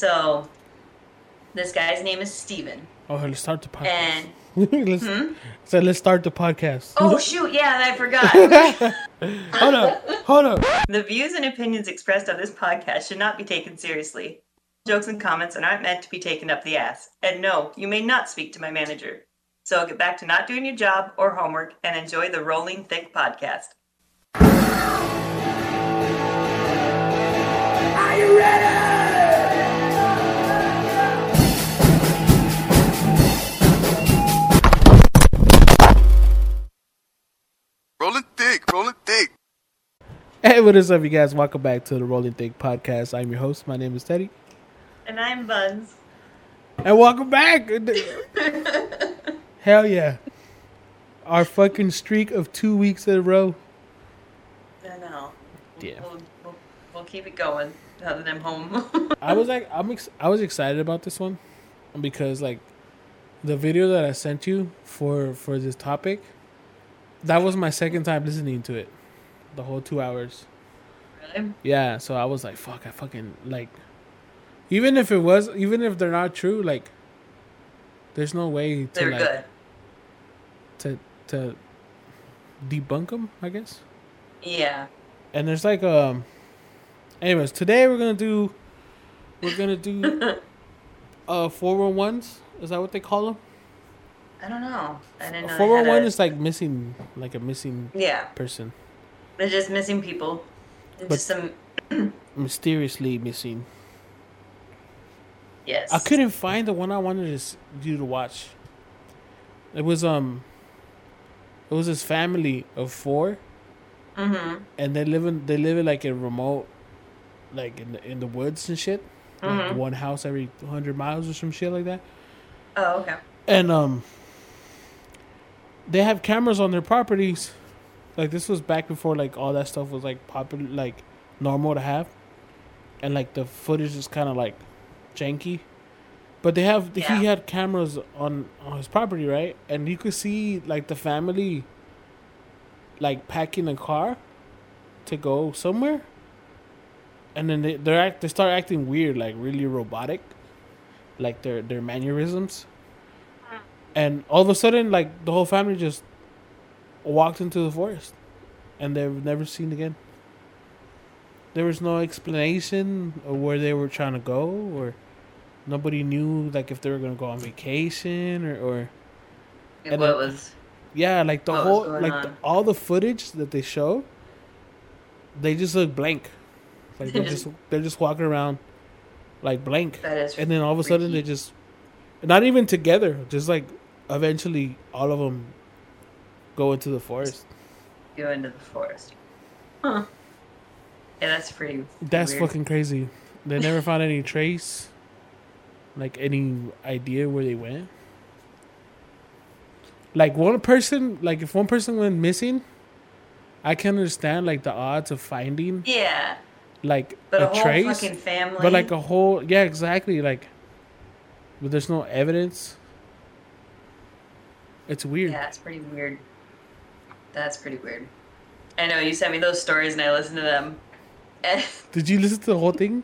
So, this guy's name is Steven. Oh, let's start the podcast. And let's, hmm? So let's start the podcast. oh shoot, yeah, I forgot. hold up, hold up. the views and opinions expressed on this podcast should not be taken seriously. Jokes and comments are not meant to be taken up the ass. And no, you may not speak to my manager. So get back to not doing your job or homework and enjoy the Rolling Thick podcast. Are you ready? Hey, what is up, you guys? Welcome back to the Rolling Think Podcast. I'm your host. My name is Teddy, And I'm Buns. and welcome back. Hell yeah! Our fucking streak of two weeks in a row. I know. Yeah. We'll, we'll, we'll keep it going now that I'm home. I was like, I'm ex- I was excited about this one because like the video that I sent you for for this topic, that was my second time listening to it, the whole two hours. really? Yeah, so I was like, fuck, I fucking like, even if it was, even if they're not true, like, there's no way to They're like good. to to debunk them, I guess. Yeah. And there's like um, anyways, today we're gonna do, we're gonna do, uh, four one ones. Is that what they call them? I don't know. I didn't know. Four one one is like missing, like a missing Yeah. person, They're just missing people. Just some. mysteriously missing. Yes. I couldn't find the one I wanted you to watch. It was um. It was this family of four, Mm-hmm. and they live in they live in like a remote, like in the in the woods and shit. Like Mhm. one house every hundred miles or some shit like that. Oh, okay. And um. They have cameras on their properties, like this was back before like all that stuff was like popular, like normal to have, and like the footage is kind of like janky. But they have Yeah. he had cameras on on his property, right? And you could see like the family like packing a car to go somewhere. And then they they act they start acting weird, like really robotic. Like their their mannerisms. Mm. And all of a sudden like the whole family just walked into the forest and they're never seen again. There was no explanation of where they were trying to go or nobody knew like if they were gonna go on vacation or, or And what then- was? yeah like the whole like the, all the footage that they show they just look blank like they're Just- they're just walking around like blank That is. and then all of a sudden they just not even together just like eventually all of them go into the forest go into the forest. Huh. Yeah, that's pretty. that's weird. fucking crazy they never found any trace like any idea where they went like one person like if one person went missing i can understand like the odds of finding Yeah, like but a, a, whole trace fucking family. but like a whole yeah exactly like but there's no evidence it's weird Yeah, it's pretty weird. That's pretty weird. I know you sent me those stories and I listened to them. Did you listen to the whole thing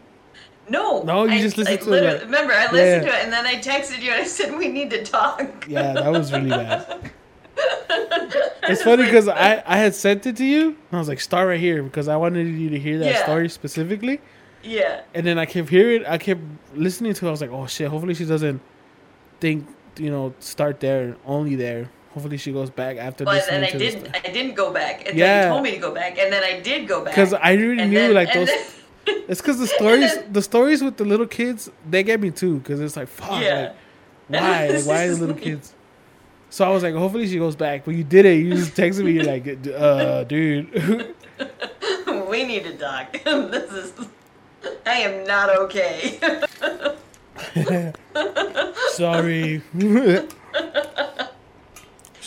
no, No, you I- just listened I to it. Remember, I listened Yeah. to it and then I texted you and I said we need to talk. yeah that was really bad it's funny because I, I had sent it to you and i was like start right here because i wanted you to hear that Yeah. story specifically Yeah, and then i kept hearing i kept listening to it i was like oh shit hopefully she doesn't think you know start there only there hopefully she goes back after but then I didn't. I didn't go back. And Yeah. then told me to go back, and then I did go back. because i really And knew then- like those then- it's because the stories then- the stories with the little kids they get me too because it's like fuck Yeah. like why like, why the little kids so i was like hopefully she goes back but you did it you just texted me you're like uh dude we need to talk. this is. I am not okay. Sorry.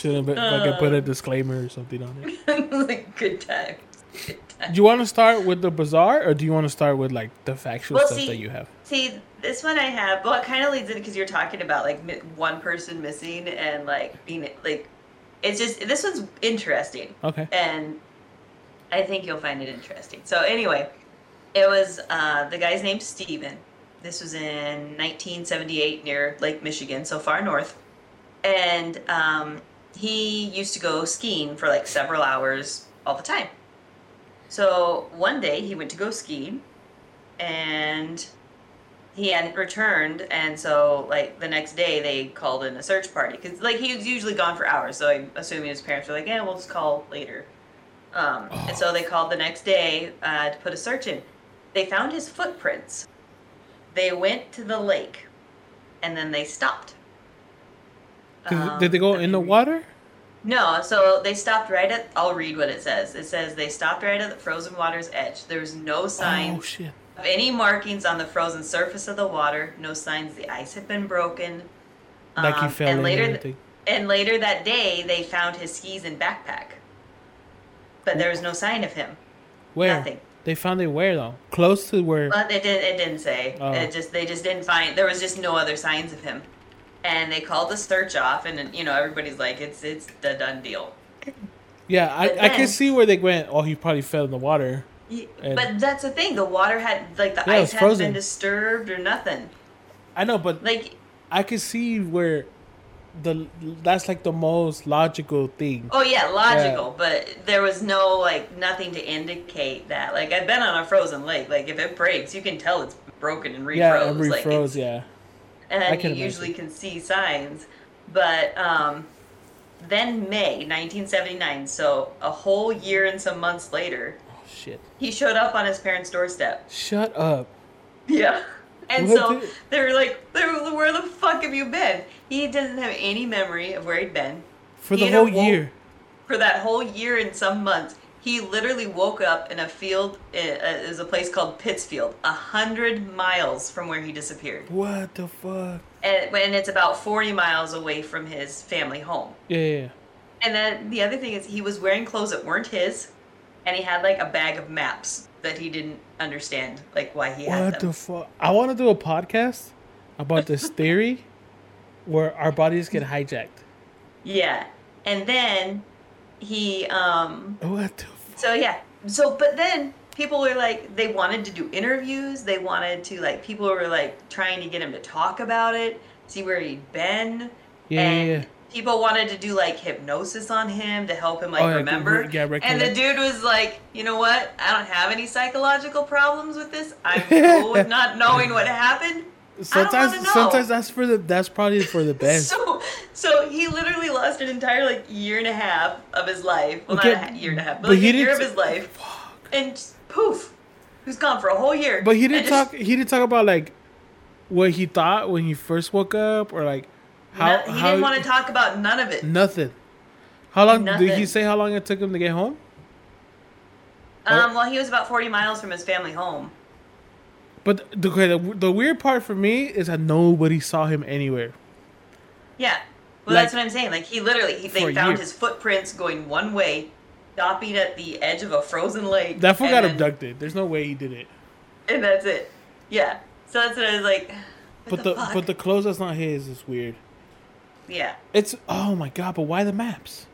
Should have fucking put a disclaimer or something on it. like good times. Good times. Do you want to start with the bizarre, or do you want to start with like the factual Well, stuff see- that you have? See, this one I have. Well, it kind of leads in because you're talking about like mi- one person missing and like being like, it's just this one's interesting, Okay. and I think you'll find it interesting. So anyway, it was uh, the guy's name's Steven. this was in 1978 near Lake Michigan, so far north. And um, he used to go skiing for like several hours all the time. So one day he went to go skiing and he hadn't returned and so like the next day they called in a search party because like he was usually gone for hours so i'm assuming his parents were like yeah we'll just call later. Um, and so they called the next day uh, to put a search in. They found his footprints. They went to the lake and then they stopped Um, did they go in the water? no, so they stopped right at. I'll read what it says. It says they stopped right at the frozen water's edge. There was no sign Oh of any markings on the frozen surface of the water. No signs the ice had been broken. Like he Um, fell and later, th- and later that day, they found his skis and backpack, but there was no sign of him. Where? nothing. They found it where though? Close to where? But it didn't. It didn't say. Oh. It just they just didn't find. There was just no other signs of him, and they called the search off, and you know everybody's like, it's it's the done deal. yeah, I, but I can see where they went. Oh, he probably fell in the water. But that's the thing. The water had like the Yeah, ice hadn't been disturbed or nothing. I know, but Like I can see where the that's like the most logical thing. oh yeah, logical. But there was no like nothing to indicate that. Like I've been on a frozen lake. Like if it breaks, you can tell it's broken and refroze. yeah, and like, refroze. it's- yeah, and you usually can see signs. But um, then May 1979, so a whole year and some months later, oh shit! he showed up on his parents' doorstep. Shut up. Yeah. And What so the- they were like, they were, "Where the fuck have you been?" He doesn't have any memory of where he'd been For the whole year. for that whole year and some months. He literally woke up in a field. uh, It was a place called Pittsfield, a hundred miles from where he disappeared, What the fuck? and, and it's about forty miles away from his family home. Yeah, yeah, yeah. And then the other thing is, he was wearing clothes that weren't his, and he had like a bag of maps that he didn't understand, like why he had What them. the fuck? I want to do a podcast about this theory where our bodies get hijacked. Yeah. And then he um What the fuck? so yeah. So but then people were like they wanted to do interviews, they wanted to like people were like trying to get him to talk about it, see where he'd been. Yeah, and yeah, yeah. people wanted to do like hypnosis on him to help him like Oh, yeah, remember. and the dude was like, you know what? I don't have any psychological problems with this. I'm cool with not knowing what happened. Sometimes, sometimes that's for the that's probably for the best. So, so he literally lost an entire like year and a half of his life. Well, Okay, not a year and a half, but, but like he a year of his life, and just poof, he's gone for a whole year. But he didn't just- talk. He didn't talk about like what he thought when he first woke up, or like how no- he how didn't want to talk about none of it. nothing. How long did he say? How long it took him to get home? Um, well, he was about forty miles from his family home. But the okay, the, the weird part for me is that nobody saw him anywhere. Yeah, well, Like- that's what I'm saying. Like he literally, he, they found his footprints going one way, stopping at the edge of a frozen lake. That fool got then- abducted. There's no way he did it. and that's it. Yeah, so that's what I was like. But the, fuck? but the clothes that's not his is weird. yeah. It's oh my god! But why the maps?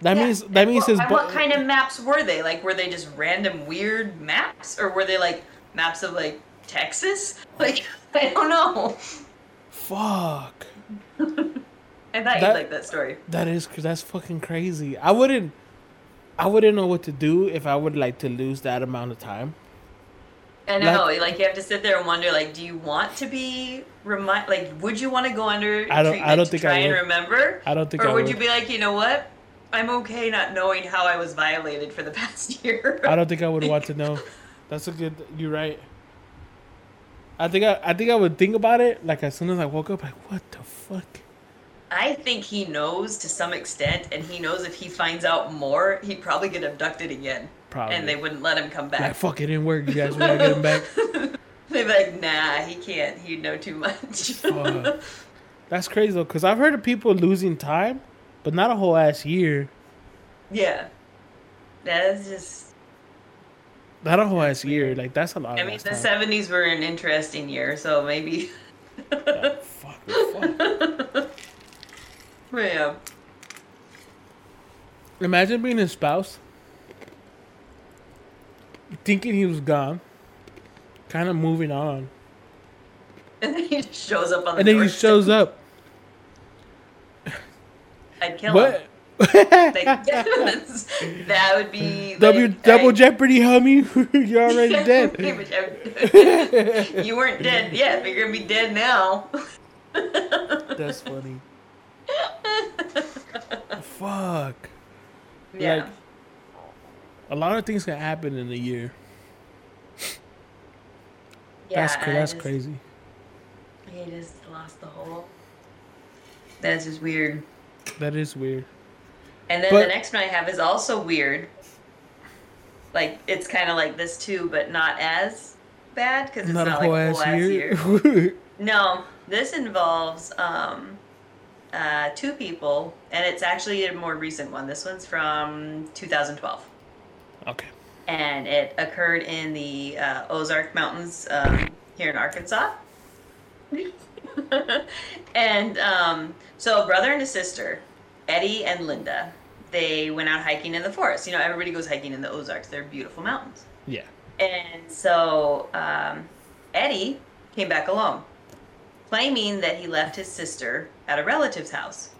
That Yeah, means that and means what, his. bu- what kind of maps were they? Like, were they just random weird maps, or were they like maps of like Texas? Like, I don't know. Fuck. I thought That- you'd like that story. That is cause that's fucking crazy. I wouldn't. I wouldn't know what to do if I would like to lose that amount of time. I know, like, you have to sit there and wonder, like, do you want to be remind? Like, would you want to go under I don't- I don't think try I and remember? I don't think or I would would. you be like, you know what? I'm okay not knowing how I was violated for the past year. I don't think I would want to know. That's a good. You're right. I think I, I think I would think about it like as soon as I woke up, like what the fuck. I think he knows to some extent, and he knows if he finds out more, he'd probably get abducted again. Probably. And they wouldn't let him come Like back. fuck it didn't work. You guys, we gotta get him back. They'd be like, nah, he can't. He'd know too much. That's crazy though, cause I've heard of people losing time, but not a whole ass year. yeah. That's just. Not a whole ass year. Like that's a lot. I of mean, the 70s were an interesting year, so maybe. Yeah, fuck, fuck. Yeah. Imagine being his spouse, thinking he was gone, kind of moving on, And then he just shows up on the and then he shows up. I'd kill What? him. Like, that would be W like, double I- jeopardy, homie. You're already dead. you weren't dead yet, but you're gonna be dead now. That's funny. Fuck. yeah. Like, a lot of things can happen in a year. yeah. that's that's just- crazy. He just lost the whole. That's just weird. That is weird. And then But- the next one I have is also weird. Like it's kind of like this too, but not as bad because it's Not, not, a whole like ass ass year. year. No, this involves um, uh, two people, and it's actually a more recent one. This one's from 2012, okay. and it occurred in the uh, Ozark Mountains um, here in Arkansas. and um, so, a brother and a sister, Eddie and Linda, they went out hiking in the forest. You know, everybody goes hiking in the Ozarks; they're beautiful mountains. Yeah. And so um, Eddie came back alone, claiming that he left his sister at a relative's house.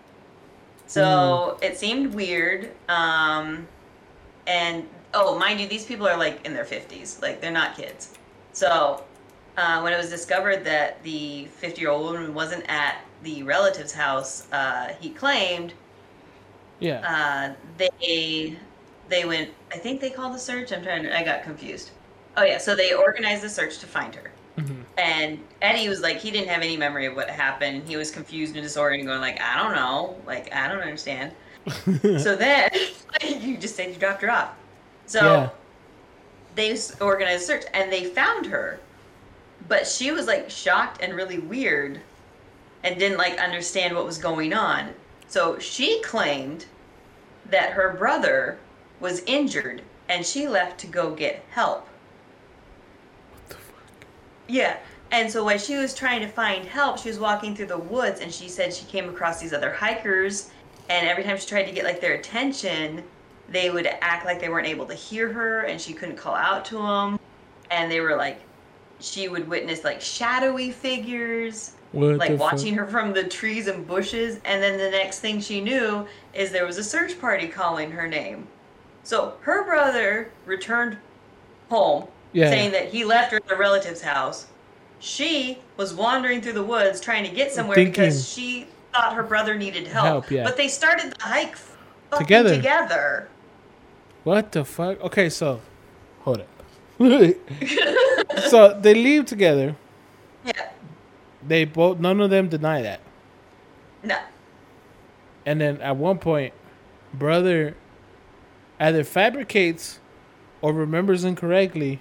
So it seemed weird. Um, and oh, mind you, these people are like in their 50s, like they're not kids. So uh, when it was discovered that the 50 year old woman wasn't at the relative's house, uh, he claimed Yeah. uh, they they went. I think they called the search. I'm trying. to I got confused. Oh yeah, so they organized the search to find her. Mhm. And Eddie was like, he didn't have any memory of what happened. He was confused and disoriented, going like, I don't know, like I don't understand. so then you just said you dropped her off. So Yeah. they organized a search and they found her, but she was like shocked and really weird, and didn't like understand what was going on. So she claimed that her brother was injured and she left to go get help. What the fuck? Yeah. And so when she was trying to find help, she was walking through the woods and she said she came across these other hikers and every time she tried to get like their attention, they would act like they weren't able to hear her and she couldn't call out to them and they were like she would witness like shadowy figures What like the fuck? watching her from the trees and bushes and then the next thing she knew is there was a search party calling her name so her brother returned home Yeah. saying that he left her at a relative's house she was wandering through the woods trying to get somewhere Thinking- because she thought her brother needed help, Help, yeah. but they started the hike Together. together What the fuck? Okay, so hold it. so they leave together. yeah They both none of them deny that. no And then at one point, brother either fabricates or remembers incorrectly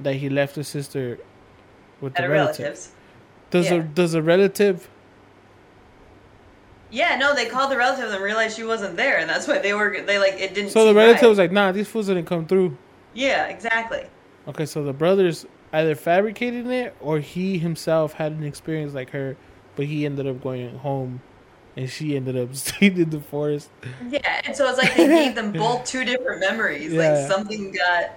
that he left his sister with at the relative. relative's Does a does a relative yeah no they called the relative and realized she wasn't there and that's why they were they like it didn't So the relative right. was like, nah, these fools didn't come through. yeah exactly Okay, so the brothers either fabricated it or he himself had an experience like her, but he ended up going home and she ended up staying in the forest. Yeah, and so it's like they gave them both two different memories. Yeah. Like something got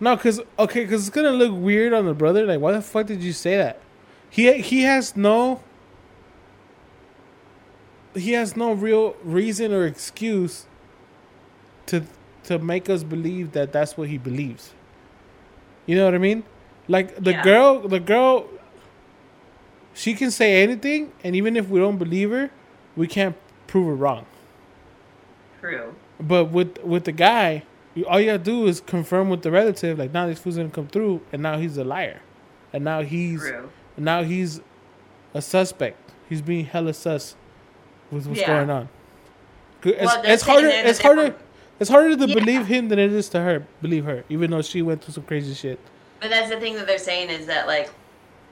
No, cause okay, cause it's gonna look weird on the brother. Like, why the fuck did you say that? He he has no he has no real reason or excuse to to make us believe that that's what he believes. You know what I mean? Like the Yeah. girl, the girl, she can say anything, and even if we don't believe her, we can't prove her wrong. true. But with with the guy, all you gotta do is confirm with the relative, like, now this fool's gonna come through, and now he's a liar, and now he's True. now he's a suspect. He's being hella sus with what's Yeah. going on. It's, Well, it's harder. It's harder. It's harder to Yeah. believe him than it is to her believe her, even though she went through some crazy shit. But that's the thing that they're saying is that like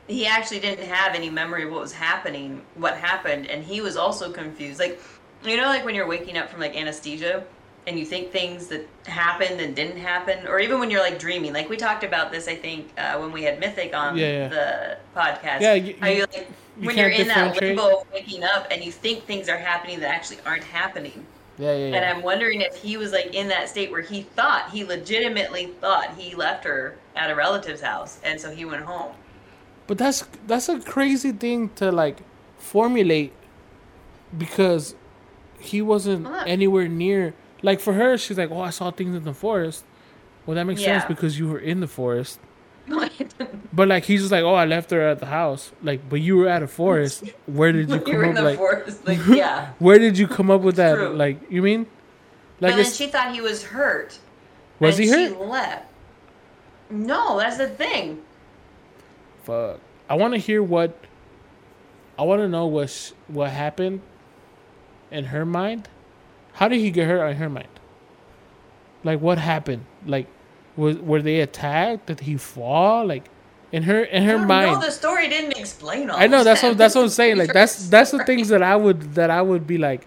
he actually didn't have any memory of what was happening, what happened, and he was also confused. Like you know, like when you're waking up from like anesthesia and you think things that happened and didn't happen, or even when you're like dreaming. Like we talked about this, I think, uh, when we had Mythic on Yeah, yeah. the podcast. Yeah, you- how you like you when you're in that limbo of waking up and you think things are happening that actually aren't happening. Yeah, yeah, And I'm wondering if he was like in that state where he thought he legitimately thought he left her at a relative's house, and so he went home. But that's that's a crazy thing to like formulate because he wasn't that- anywhere near. Like for her, she's like, "Oh, I saw things in the forest." Well, that makes sense because you were in the forest. No, I didn't. But like he's just like, "Oh, I left her at the house." Like, but you were at a forest. Where did you you come were in up the like? forest. Like, yeah. Where did you come up with that? True. Like, you mean? Like, and then she thought he was hurt. was he hurt? She left. No, that's the thing. Fuck. I want to hear what. I want to know what sh- what happened in her mind. How did he get hurt in her mind? Like what happened? Like was were they attacked? Did he fall? Like in her in her mind. know, the story didn't explain all. I know that's that. what that's what I'm saying. Like that's that's the things that I would that I would be like,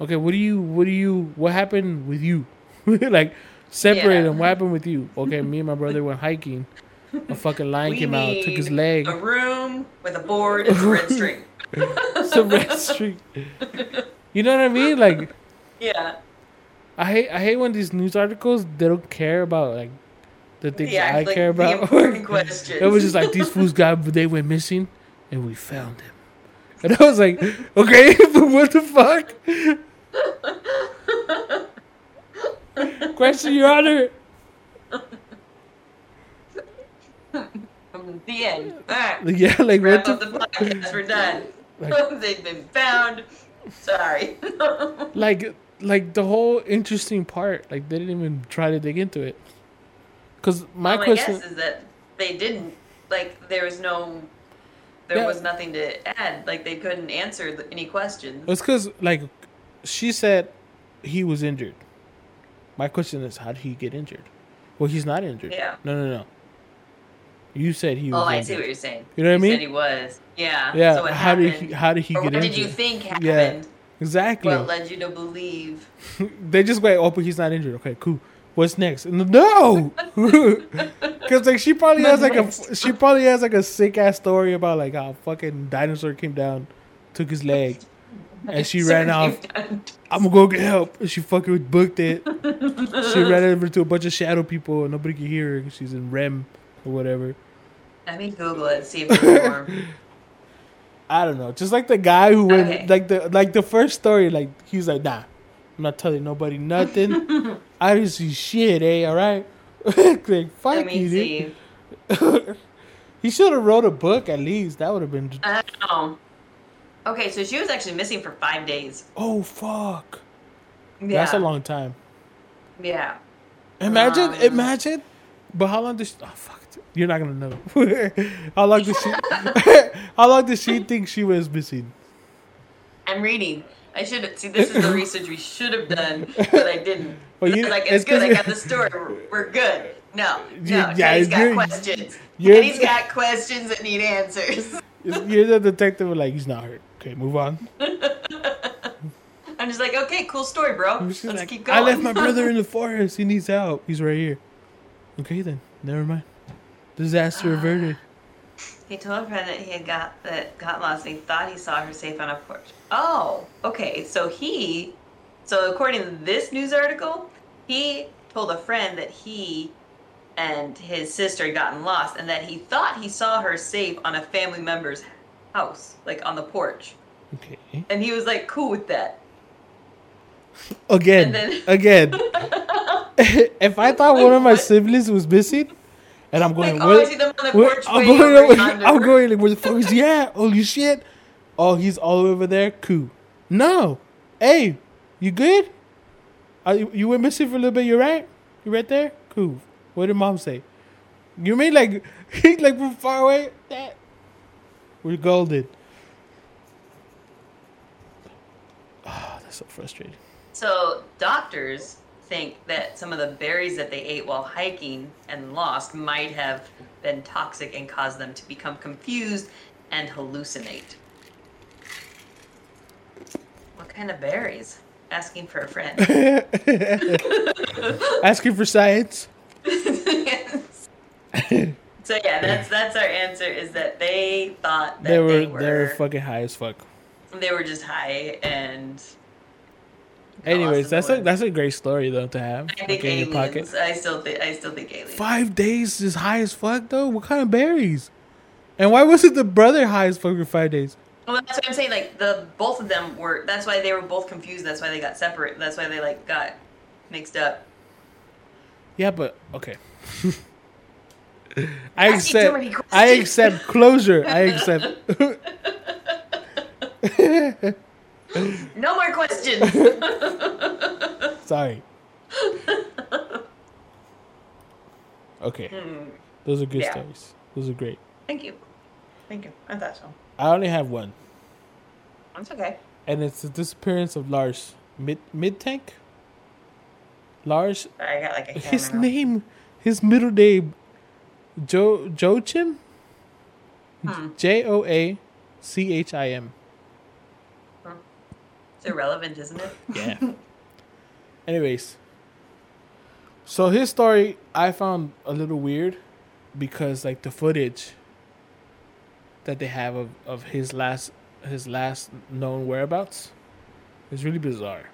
okay, what do you what do you what happened with you? like separate Yeah. them. What happened with you? Okay, me and my brother went hiking. A fucking lion We came out, took his leg. A room with a board and a red string. A red string. You know what I mean? Like Yeah. I hate I hate when these news articles they don't care about like the things Yeah, I like care about. it was just like these fools got they went missing and we found him. And I was like, okay, but what the fuck? Question, Your Honor. The end. Right. Yeah, like what Wrap up the the podcast. We're done. Like- They've been found. Sorry. like like the whole interesting part. Like they didn't even try to dig into it. Cause my My question, guess is that they didn't. Like there was no. There Yeah. was nothing to add. Like they couldn't answer the, any questions. it's cause like she said he was injured. My question is, how did he get injured? Well, he's not injured. Yeah. No, no, no. You said he oh, was. Oh, I injured. see what you're saying. You know what I mean? Said he was. Yeah. Yeah. So what how did he? How did he or get what injured? did you think happened? Yeah. Exactly. What led you to believe? they just wait. Oh, but he's not injured. Okay, cool. What's next? No, because like she probably has like a she probably has like a sick ass story about like how fucking dinosaur came down, took his leg, and she ran off. I'm gonna go get help. And she fucking booked it. she ran over to a bunch of shadow people and nobody could hear her 'cause she's in REM or whatever. Let me Google it. See if it's more. I don't know. Just like the guy who went Okay. like the like the first story, like he was like, nah, I'm not telling nobody nothing. I didn't see shit, eh? All right. like fuck Let you, he should have wrote a book at least. That would have been. I don't know. Okay, so she was actually missing for five days. Oh fuck. Yeah. That's a long time. Yeah. Imagine, Um, imagine. But how long does? She, oh fuck. You're not gonna know. how long does she? how long does she think she was missing? I'm reading. I should have. See, this is the research we should have done, but I didn't. Well, you- like, it's it's good. I got the story. We're, we're good. No, You- no. yeah, Teddy's got questions. you're- Teddy's got questions that need answers. You're the detective. Like he's not hurt. Okay, move on. I'm just like, okay, cool story, bro. Let's like, keep going. I left my brother in the forest. He needs help. He's right here. Okay, then. Never mind. Disaster averted. He told a friend that he had got that got lost and he thought he saw her safe on a porch. Oh, okay. So he, so according to this news article, he told a friend that he and his sister had gotten lost and that he thought he saw her safe on a family member's house, like on the porch. Okay. And he was like cool with that. Again. Then- again. if I thought one of my siblings was missing, and I'm going, Like, oh, where- I see them on the where- I'm going, over over, yonder. I'm going, like, where the fuck is he at? Oh, Holy shit. Oh, he's all over there? Cool. No. Hey, you good? Are you, you went missing for a little bit. You're right? You right there? Cool. What did mom say? You mean like, like from far away? That. We're golden. Oh, that's so frustrating. So doctors think that some of the berries that they ate while hiking and lost might have been toxic and caused them to become confused and hallucinate. What kind of berries? Asking for a friend. Asking for science. Yes. So yeah, that's that's our answer. Is that they thought that They were, they were they were fucking high as fuck. they were just high and. Anyways, that's the a that's a great story though to have I think like, in your pocket. aliens. I still think I still think aliens. Five days is high as fuck though. What kind of berries? And why wasn't the brother high as fuck for five days? Well, that's what I'm saying. Like the both of them were. That's why they were both confused. That's why they got separate. That's why they like got mixed up. Yeah, but okay. I accept. many I accept closure. I accept. No more questions. Sorry. Okay, those are good. Yeah. stories. Those are great. Thank you. Thank you. I thought so. I only have one, That's okay. and it's the disappearance of Lars Mid Mittank. Lars, I got like a his camera. name, his middle name, Joe Joachim. Hmm. J O A C H I M. It's irrelevant, isn't it? Yeah. Anyways, so his story I found a little weird because like the footage that they have of, of his last his last known whereabouts is really bizarre.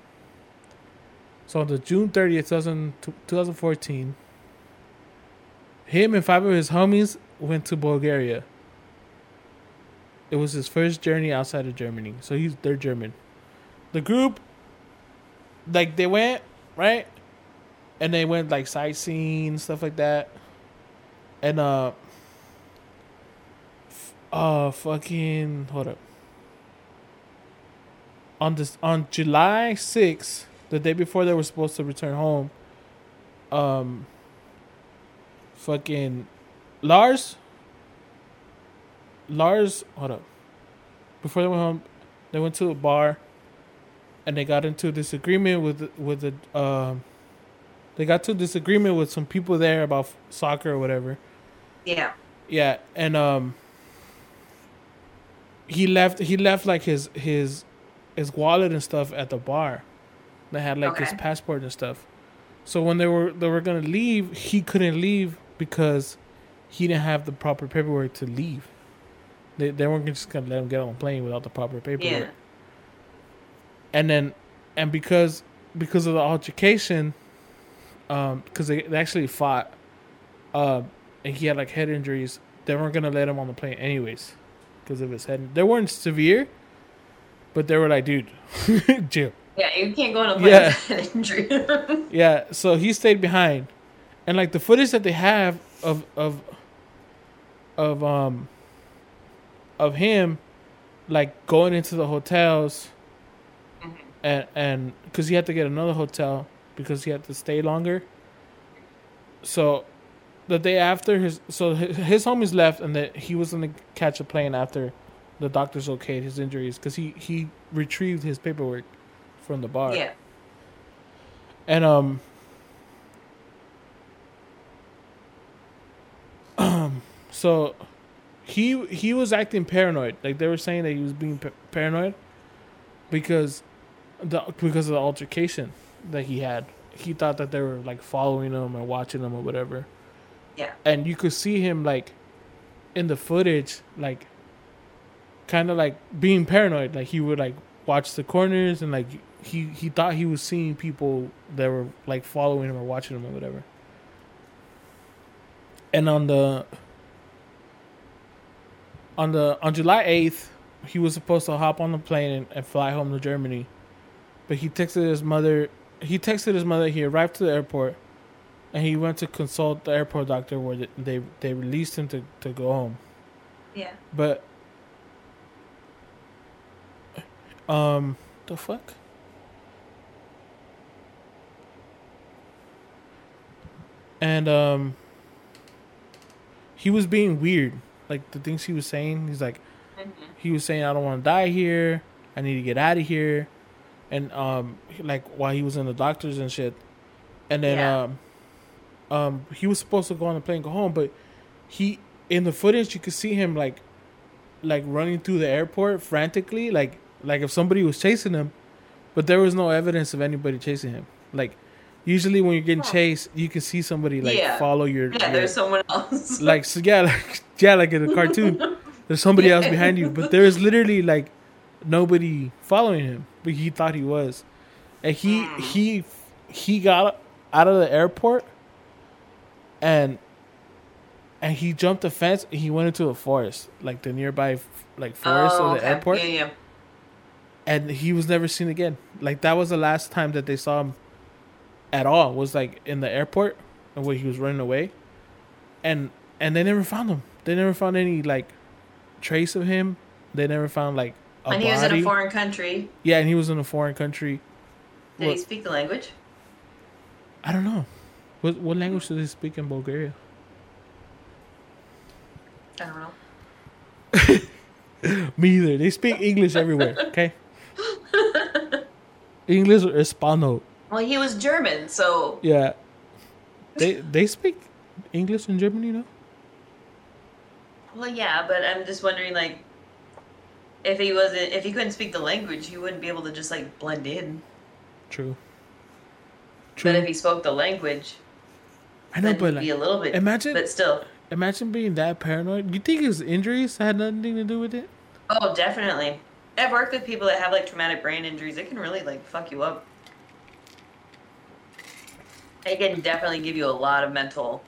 So on the June 30th, 2000, 2014, him and five of his homies went to Bulgaria. It was his first journey outside of Germany. So he's they're German. The group like they went, right? And they went like sightseeing, stuff like that. And uh uh fucking hold up. On this on July 6th, the day before they were supposed to return home, um fucking Lars Lars hold up. Before they went home, they went to a bar and they got into a disagreement with with the um they got to disagreement with some people there about f- soccer or whatever. Yeah. Yeah, and um he left he left like his his his wallet and stuff at the bar. They had like his passport and stuff. So when they were they were gonna leave, he couldn't leave because he didn't have the proper paperwork to leave. They they weren't just gonna let him get on a plane without the proper paperwork Yeah. And then and because because of the altercation um because they, they actually fought uh and he had like head injuries they weren't gonna let him on the plane anyways because of his head they weren't severe but they were like dude chill Yeah, you can't go on a plane Yeah. with an injury. yeah so he stayed behind and like the footage that they have of of of um of him like going into the hotels and and because he had to get another hotel because he had to stay longer so the day after his so his, his homies left and that he was gonna catch a plane after the doctors okayed his injuries because he he retrieved his paperwork from the bar yeah. and um Um. so he he was acting paranoid. Like they were saying that he was being pa- paranoid because the because of the altercation that he had. He thought that they were like following him or watching him or whatever. Yeah. And you could see him like in the footage like kind of like being paranoid. Like he would like watch the corners and like he he thought he was seeing people that were like following him or watching him or whatever. And on the on the on July eighth, he was supposed to hop on the plane and, and fly home to Germany, but he texted his mother. He texted his mother. He arrived to the airport, and he went to consult the airport doctor where they they, released him to, to go home. Yeah. But um, the fuck. And um, he was being weird. Like the things he was saying, he's like, he was saying, "I don't want to die here. I need to get out of here." And um, like while he was in the doctors and shit, and then Yeah. um, um, he was supposed to go on the plane, and go home, but he in the footage you could see him like, like running through the airport frantically, like like if somebody was chasing him, but there was no evidence of anybody chasing him. Like usually when you're getting chased, you can see somebody like Yeah. follow your Yeah, your- there's someone else. like so yeah like yeah like in a cartoon there's somebody else behind you but there is literally like nobody following him he thought he was and he Hmm. he he got out of the airport and and he jumped the fence. and He went into a forest, like the nearby like forest oh, of the okay. airport, Yeah, yeah. and he was never seen again. Like that was the last time that they saw him at all. Was like in the airport, and where he was running away, and and they never found him. They never found any like trace of him. They never found like a And body. he was in a foreign country. yeah, and he was in a foreign country. Did Well- he speak the language? I don't know. What what language do they speak in Bulgaria? I don't know. Me either. They speak English everywhere. Okay. English or Hispano. Well, he was German, so Yeah. They they speak English in Germany, no? well, yeah. But I'm just wondering, like, if he wasn't, if he couldn't speak the language, he wouldn't be able to just like blend in. True. True. But if he spoke the language, I know, but he'd be a little bit. imagine- but still. imagine being that paranoid. You think his injuries had nothing to do with it? Oh, definitely. I've worked with people that have like traumatic brain injuries. It can really like fuck you up. It can definitely give you a lot of mental.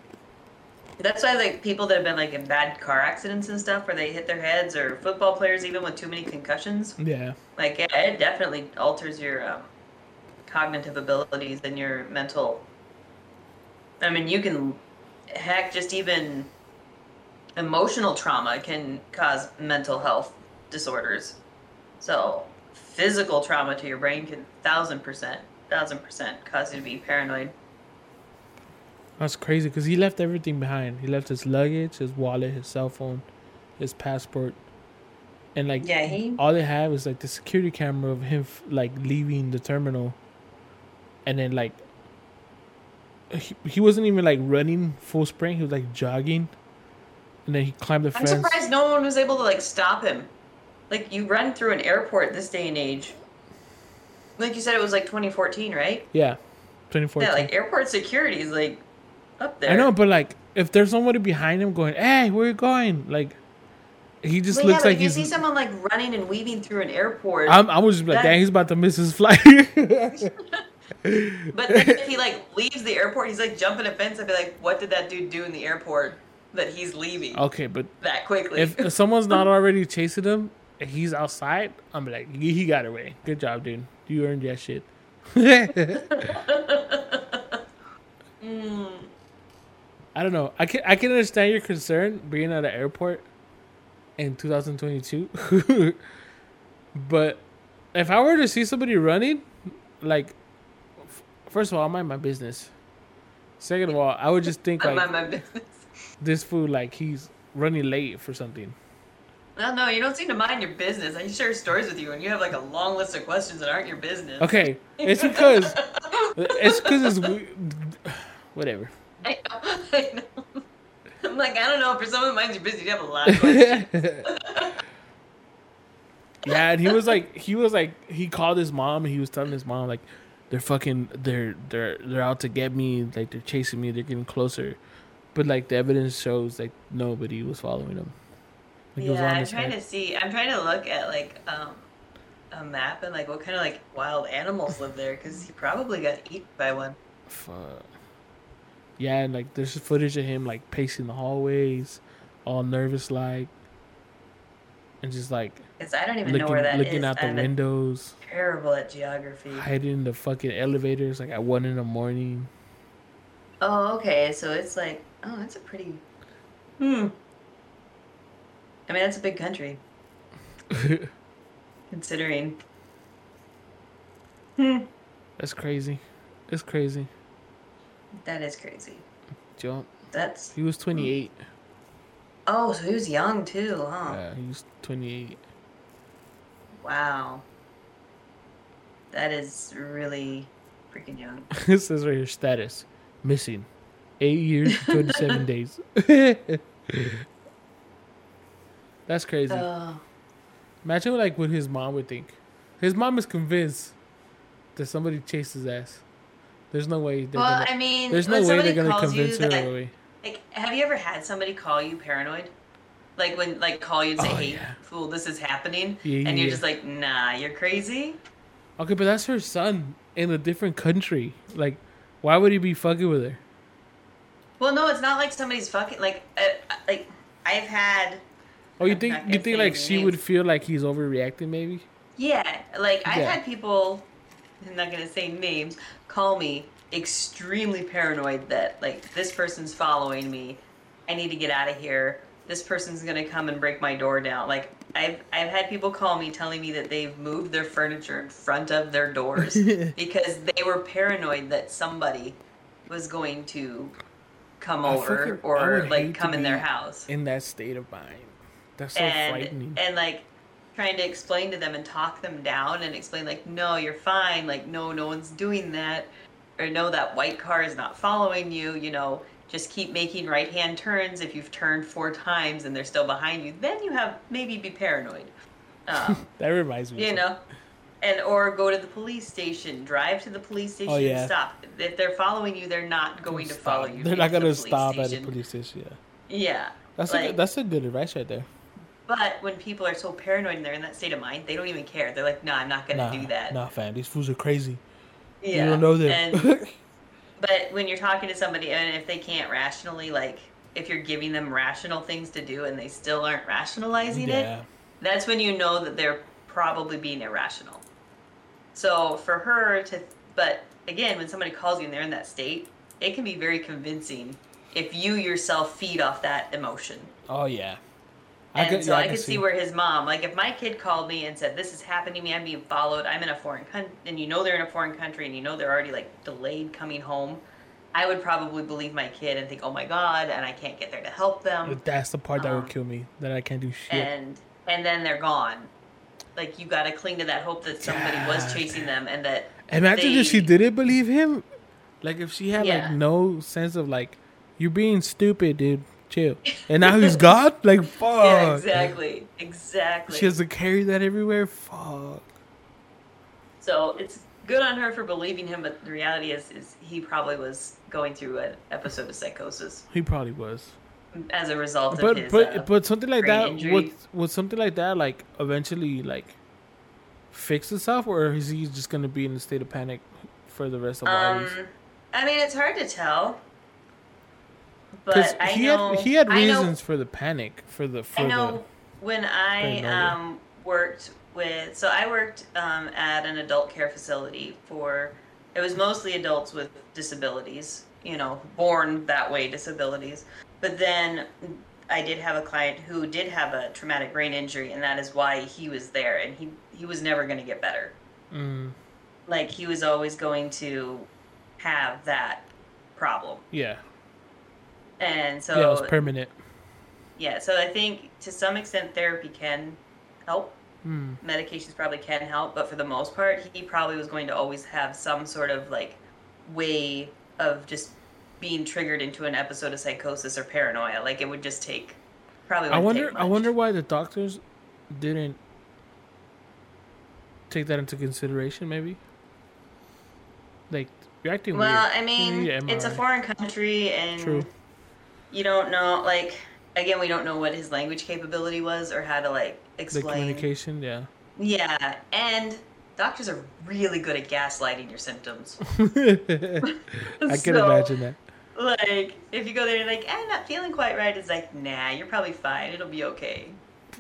That's why like people that have been like in bad car accidents and stuff, where they hit their heads, or football players even with too many concussions. Yeah. Like yeah, it definitely alters your um, cognitive abilities and your mental. I mean, you can, heck, just even emotional trauma can cause mental health disorders. So, physical trauma to your brain can thousand percent, thousand percent cause you to be paranoid. That's crazy because he left everything behind. He left his luggage, his wallet, his cell phone, his passport, and like Yeah, he. all they have is like the security camera of him like leaving the terminal, and then like he, he wasn't even like running full sprint. He was like jogging, and then he climbed the I'm fence. surprised no one was able to like stop him. Like you run through an airport this day and age. Like you said, it was like 2014, right? Yeah, 2014. Yeah, like airport security is like up there. I know, but like if there's somebody behind him going, "Hey, where you going?" Like he just Well, looks but like if you see someone like running and weaving through an airport, I'm, I was just like, dang, he's about to miss his flight. but then if he like leaves the airport, he's like jumping a fence. I'd be like, what did that dude do in the airport that he's leaving okay, but that quickly? if, if someone's not already chasing him, and he's outside. I'm like, he he got away. Good job, dude. You earned that shit. Mm, I don't know. I can I can understand your concern being at an airport in 2022, but if I were to see somebody running, like, f- first of all, I mind my business. Second of all, I would just think I like mind my business. this fool like he's running late for something. No, no, you don't seem to mind your business. I share stories with you, and you have like a long list of questions that aren't your business. Okay, it's because it's because it's whatever. I know, I know. I'm like, I don't know. For someone who minds your business, you have a lot of questions. yeah, and he was like, he was like, he called his mom and he was telling his mom like, they're fucking, they're they're they're out to get me, like they're chasing me, they're getting closer, but like the evidence shows like nobody was following him. Like, yeah, I'm trying to see. I'm trying to look at like um, a map and like what kind of like wild animals live there because he probably got eaten by one. Fuck. Yeah, and like there's footage of him like pacing the hallways, all nervous like, and just like Because I don't even looking know where that is. looking out the I'm windows, terrible at geography. hiding in the fucking elevators like at one in the morning. Oh, okay. So it's like, oh, that's a pretty. Hmm. I mean, that's a big country, considering. Hmm. That's crazy. It's crazy. That is crazy. Joe, That's. he was 28. Oh, so he was young too, huh? Yeah, he was 28. Wow. That is really freaking young. it says right here status missing. Eight years, 27 days. That's crazy. Oh. Imagine like what his mom would think. His mom is convinced that somebody chased his ass. There's no way they're Well, gonna. I mean, there's no way they're calls you convince her that- away. Like, have you ever had somebody call you paranoid? Like when, like, call you and say, Oh, "Hey, yeah. fool, this is happening," Yeah, and you're yeah. just like, "Nah, you're crazy." Okay, but that's her son in a different country. Like, why would he be fucking with her? Well, no, it's not like somebody's fucking like uh, like I've had Oh, you think you think like she names. would feel like he's overreacting? Maybe. yeah, like I've Yeah. had people I'm not gonna say names call me extremely paranoid that like this person's following me. I need to get out of here. This person's gonna come and break my door down. Like I've I've had people call me telling me that they've moved their furniture in front of their doors because they were paranoid that somebody was going to come I over or like come in their house. In that state of mind, that's so and frightening. and like trying to explain to them and talk them down and explain like no you're fine. Like no no one's doing that. Or no that white car is not following you. You know just keep making right hand turns. If you've turned four times and they're still behind you then you have maybe be paranoid. Um, that reminds me. you know? And or go to the police station. Drive to the police station Oh, yeah. and stop. If they're following you they're not going to follow you. They're not gonna police stop at the police station. Yeah, yeah. That's a like, good, that's a good advice right there. But when people are so paranoid and they're in that state of mind, they don't even care. They're like, "No, I'm not gonna Nah, do that." nah, fam, these fools are crazy. Yeah. You don't know them. And, but when you're talking to somebody, and if they can't rationally, like, if you're giving them rational things to do and they still aren't rationalizing yeah, it, that's when you know that they're probably being irrational. So for her to, but again, when somebody calls you and they're in that state, it can be very convincing if you yourself feed off that emotion. oh yeah. And so yeah, I, can could see. where his mom, like, if my kid called me and said, "This is happening to me. I'm being followed. I'm in a foreign country," and you know they're in a foreign country, and you know they're already like delayed coming home, I would probably believe my kid and think, "Oh my god," and I can't get there to help them, That's the part that Um, would kill me. That I can't do shit. and and then they're gone. Like you got to cling to that hope that somebody was chasing them, and that Imagine if she didn't believe him. Like if she had Yeah. like no sense of like, you're being stupid, dude. Chill. And now he's God. Like fuck. Yeah, exactly, exactly. She has to carry that everywhere. Fuck. So it's good on her for believing him, but the reality is, is he probably was going through an episode of psychosis He probably was. as a result But of his. but uh, but something like that injury. would would something like that like eventually like fix itself, or is he just gonna be in a state of panic for the rest of um, lives? I mean, it's hard to tell. Because But I he know had he had I know- reasons for the panic for the for I know when I um, worked with, so I worked um, at an adult care facility for, it was mostly adults with disabilities, you know, born that way disabilities. But then I did have a client who did have a traumatic brain injury, and that is why he was there, and he, he was never going to get better. mm, Like, he was always going to have that problem. yeah And so, yeah it was permanent. Yeah, so I think to some extent therapy can help. Mm. Medications probably can help, but for the most part, he probably was going to always have some sort of like way of just being triggered into an episode of psychosis or paranoia. Like it would just take probably. I wonder I wonder why the doctors didn't take that into consideration. Maybe like you're acting Well, weird. I mean, it's a foreign country, and True. You don't know. Like again, we don't know what his language capability was or how to like explain the communication. Yeah. Yeah, and doctors are really good at gaslighting your symptoms. I can So- imagine that. Like, if you go there and like, I'm not feeling quite right, it's like, nah, you're probably fine. It'll be okay.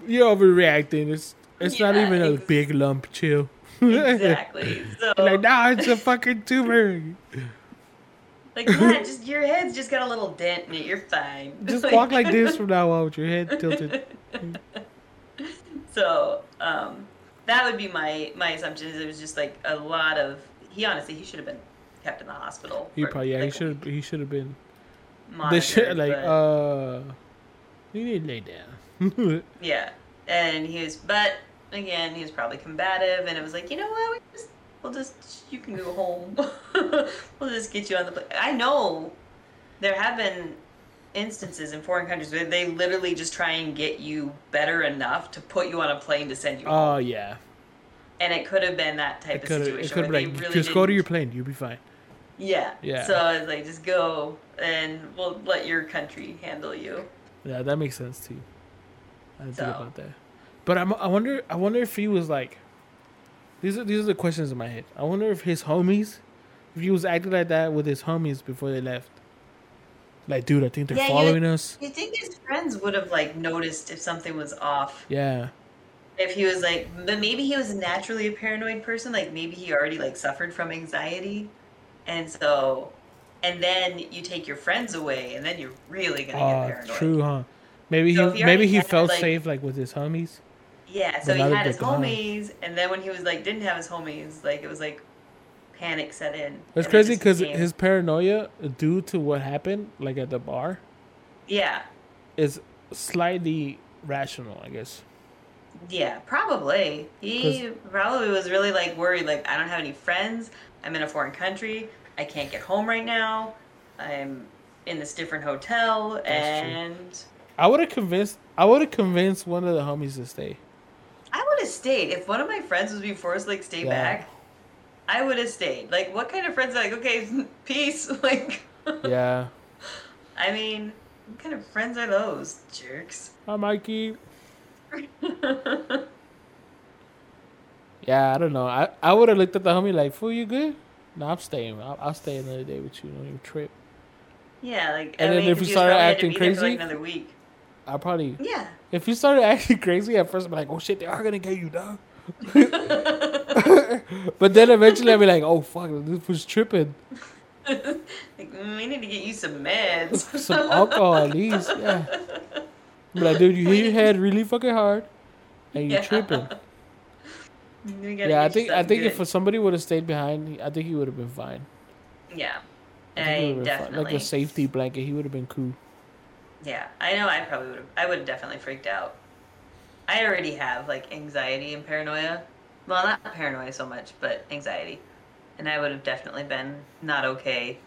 You're overreacting. It's it's not Yeah, even a ex- big lump. Chill. Exactly. So, like nah, it's a fucking tumor. Like, yeah, just your head's just got a little dent in it. You're fine. Just walk like this from now on with your head tilted. So, um, that would be my my assumption. Is it was just like a lot of. He honestly, he should have been kept in the hospital. He probably yeah, he like, should he should have been. They monitored, should like but- uh, you need to lay down. Yeah, and he was, but again, he was probably combative, and it was like, you know what, we just, we'll just, you can go home. we'll just get you on the plane. I know there have been instances in foreign countries where they literally just try and get you better enough to put you on a plane to send you oh, home, Oh yeah, and it could have been that type it of situation. it could where be they like really just go to your plane, you'll be fine. Yeah. Yeah. So I was like, just go, and we'll let your country handle you. Yeah, that makes sense too. I didn't think So. about that. But I'm, I wonder. I wonder if he was like. These are these are the questions in my head. I wonder if his homies, if he was acting like that with his homies before they left. Like, dude, I think they're Yeah, you- following us. You think his friends would have like noticed if something was off? Yeah. If he was like, but maybe he was naturally a paranoid person. Like maybe he already like suffered from anxiety, and so, and then you take your friends away, and then you're really gonna Oh, get ah, paranoid. true, huh? Maybe So he he maybe he felt like- safe like with his homies. Yeah, so he had his homies, and then when he was like didn't have his homies, like it was like panic set in. It's crazy because became- his paranoia, due to what happened, like at the bar, yeah, is slightly rational, I guess. yeah, probably he probably was really like worried. Like I don't have any friends. I'm in a foreign country. I can't get home right now. I'm in this different hotel, true. and I would have convinced. I would have convinced one of the homies to stay. Have stayed if one of my friends was being forced like stay Yeah. back. I would have stayed. Like, what kind of friends are like, okay, peace? Like, Yeah. I mean, what kind of friends are those jerks? Hi, Mikey. Yeah, I don't know. I, I would have looked at the homie like, "Fool, you good? No, I'm staying. I'll, I'll stay another day with you. on your trip." yeah, like, And I then mean, if you started probably had to acting crazy? like another week. I probably, Yeah. if you started acting crazy at first, I'm like, "Oh shit, they are gonna get you, dog." but then eventually, I'll be like, "Oh fuck, this was tripping." like, mm, we need to get you some meds. Some alcohol at least, yeah. Be like, dude, you hit your head really fucking hard, and you're Yeah. tripping. Yeah, I think I think good. if somebody would have stayed behind, I think he would have been fine. yeah, I I would've fine. definitely. like a safety blanket. He would have been cool. Yeah, I know. I probably would have. I would have definitely freaked out. I already have like anxiety and paranoia. Well, not paranoia so much, but anxiety. And I would have definitely been not okay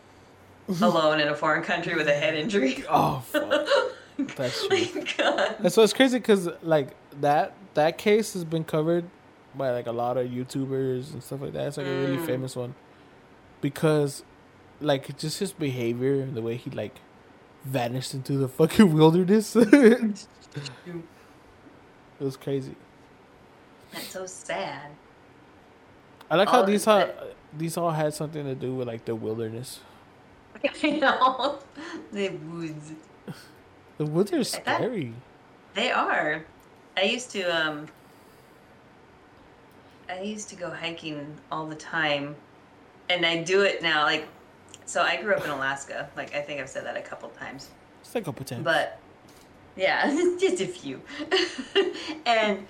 alone in a foreign country with a head injury. Oh fuck. That's true. God. And so it's crazy because like that that case has been covered by like a lot of YouTubers and stuff like that. It's like a really Mm. famous one because like just his behavior and the way he like vanished into the fucking wilderness. it was crazy. That's so sad. I like how these all these all had something to do with like the wilderness. I know. The woods. The woods are scary. They are. I used to um I used to go hiking all the time and I do it now like so I grew up in Alaska. Like I think I've said that a couple times. Like a pretend. But yeah, just a few. and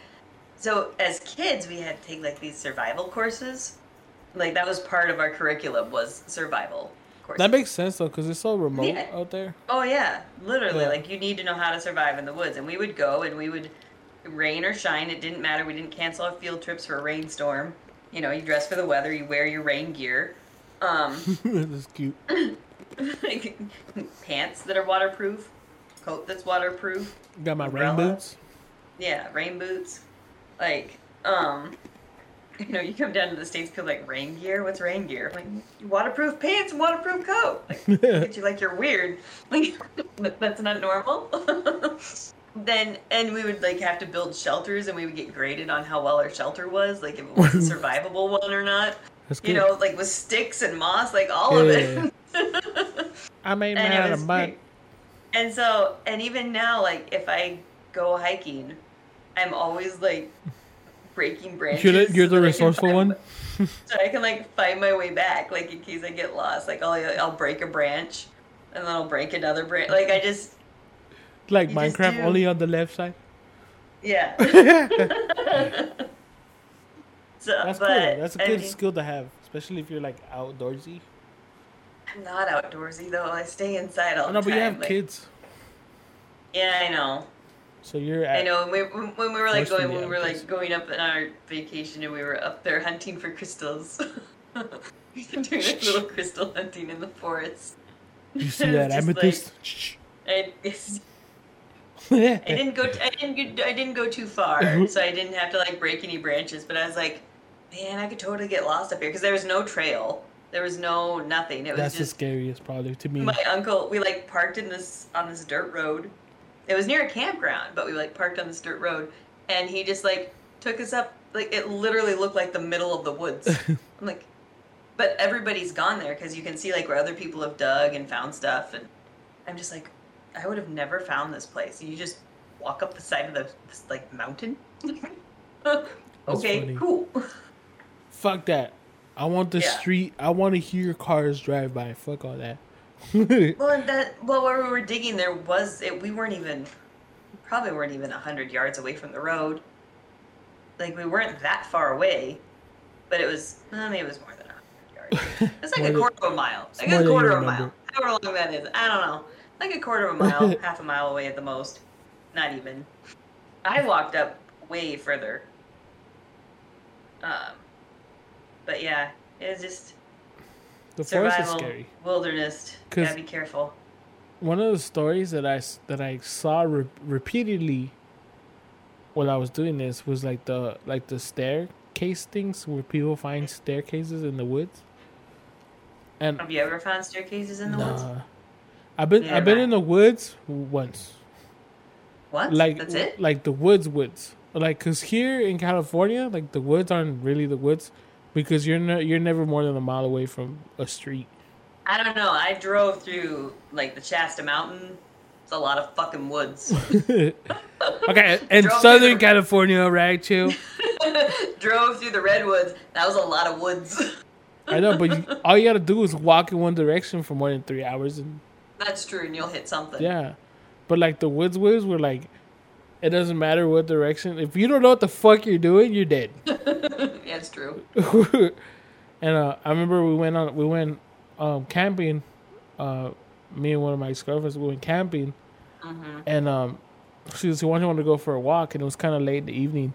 so as kids we had to take like these survival courses. Like that was part of our curriculum was survival courses. that makes sense though, because it's so remote Yeah. out there. Oh yeah, literally. Yeah. Like you need to know how to survive in the woods, and we would go and we would, rain or shine, it didn't matter. We didn't cancel our field trips for a rainstorm. You know, you dress for the weather, you wear your rain gear, um, That's cute. pants that are waterproof, coat that's waterproof. Got my rain boots. Yeah, rain boots. Like, um, you know, you come down to the states, feel like rain gear. What's rain gear? Like waterproof pants, and waterproof coat. Like, you like you're weird. Like that's not normal. then and we would like have to build shelters, and we would get graded on how well our shelter was, like if it was a survivable one or not. That's You good. know, like with sticks and moss, like all of it. I made mine out of mud. And so, and even now, like if I go hiking, I'm always like breaking branches. You're the, you're the can resourceful one. so I can like find my way back, like in case I get lost. Like I'll I'll break a branch, and then I'll break another branch. Like I just Like You just Minecraft, only on the left side. yeah. So, That's but, cool. That's a good mean, skill to have, especially if you're like outdoorsy. I'm not outdoorsy though. I stay inside all Oh, no, the but time. you have like- kids, Yeah, I know. so you're. At, I know. When we, when we were like going, when we were like going up on our vacation, and we were up there hunting for crystals. doing like little crystal hunting in the forest. You see that amethyst? I. I didn't go. I didn't. Go, I didn't go too far, so I didn't have to like break any branches. But I was like, man, I could totally get lost up here because there was no trail. There was no nothing. It was That's the just scariest, probably to me. my uncle. We like parked in this on this dirt road. It was near a campground, but we like parked on this dirt road, and he just like took us up. Like it literally looked like the middle of the woods. I'm like, but everybody's gone there because you can see like where other people have dug and found stuff, and I'm just like, I would have never found this place. You just walk up the side of the this, like mountain. okay, funny. cool. Fuck that. I want the Yeah. street. I want to hear cars drive by. Fuck all that. Well, and that well, where we were digging, there was it. We weren't even, probably weren't even hundred yards away from the road. Like we weren't that far away, but it was. Well, maybe it was more than hundred yards. It's like a quarter of a mile. Like a quarter of a mile. However long that is, I don't know. Like a quarter of a mile, half a mile away at the most. Not even. I walked up way further. Um, but yeah, it was just the forest is survival, scary. wilderness. Gotta be careful. One of the stories that I that I saw re- repeatedly while I was doing this was like the like the staircase things where people find staircases in the woods. And Have you ever found staircases in the woods? nah, I've been Neither I've been I. in the woods once. What? like That's it? like the woods woods like because here in california like the woods aren't really the woods because you're you're never more than a mile away from a street I don't know. I drove through like the Shasta Mountain. It's a lot of fucking woods. okay Drove southern the- california right too drove through the redwoods. That was a lot of woods. i know but you, all you gotta do is walk in one direction for more than three hours and That's true, and you'll hit something. yeah but like the woods woods were like it doesn't matter what direction if you don't know what the fuck you're doing you're dead yeah, it's true. and uh, I remember we went on we went um, camping. Uh, me and one of my ex girlfriends we went camping, Mm-hmm. and um, she was she wanted to go for a walk, and it was kind of late in the evening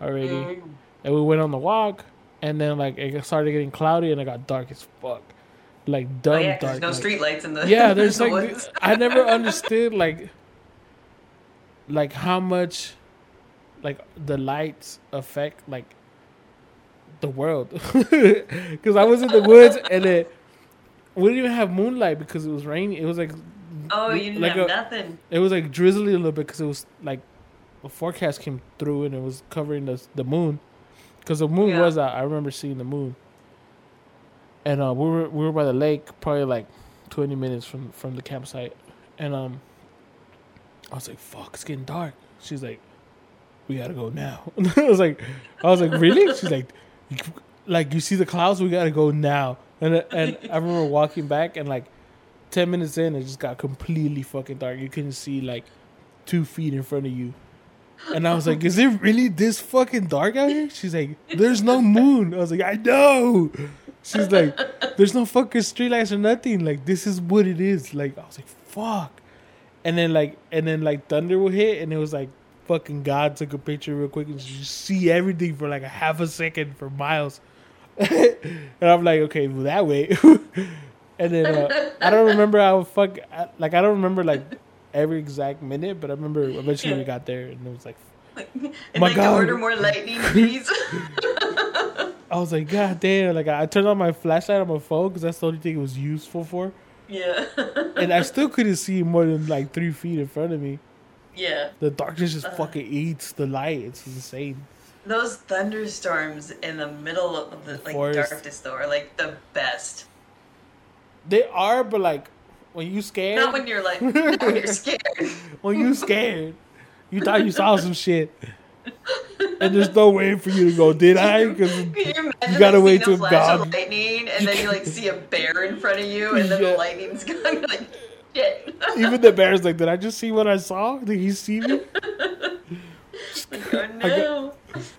already, Mm. and we went on the walk, and then like it started getting cloudy, and it got dark as fuck, like dumb Oh yeah, dark. there's no like- street lights in the yeah, there's the like. I never understood like like how much like the lights affect like the world because I was in the woods and it we didn't even have moonlight because it was raining. It was like Oh, you didn't like have a- nothing. it was like drizzly a little bit because it was like a forecast came through and it was covering the the moon because the moon Yeah. was out. I remember seeing the moon, and uh, we were we were by the lake, probably like twenty minutes from from the campsite, and um, I was like, "Fuck, it's getting dark." She's like, "We gotta go now." I was like, "I was like, really?" She's like, "Like you see the clouds? We gotta go now." And and I remember walking back and like. 10 minutes in, it just got completely fucking dark. You couldn't see like two feet in front of you. And I was like, is it really this fucking dark out here? She's like, there's no moon. I was like, I know. She's like, there's no fucking streetlights or nothing. Like, this is what it is. Like, I was like, fuck. And then like, and then like thunder will hit, and it was like, fucking God took a picture real quick, and you see everything for like a half a second for miles. and I'm like, okay, well that way. and then uh, I don't remember how fuck I- like I don't remember like every exact minute, but I remember eventually we got there and it was like And My like God. order more lightning, please. I was like, God damn! Like I turned on my flashlight on my phone because that's the only thing it was useful for, yeah. and I still couldn't see more than like three feet in front of me. yeah. The darkness just uh-huh. fucking eats the light. It's insane. Those thunderstorms in the middle of the like forest. darkness though are like the best. They are, but like when you scared, Not when you're like when you're scared. when you scared, you thought you saw some shit, and there's no way for you to go. Did I? Because you You gotta wait till God- lightning and then you like see a bear in front of you and then Yeah. the lightning's going you're like shit. even the bear's like, did I just see what I saw? Did he see me? oh no.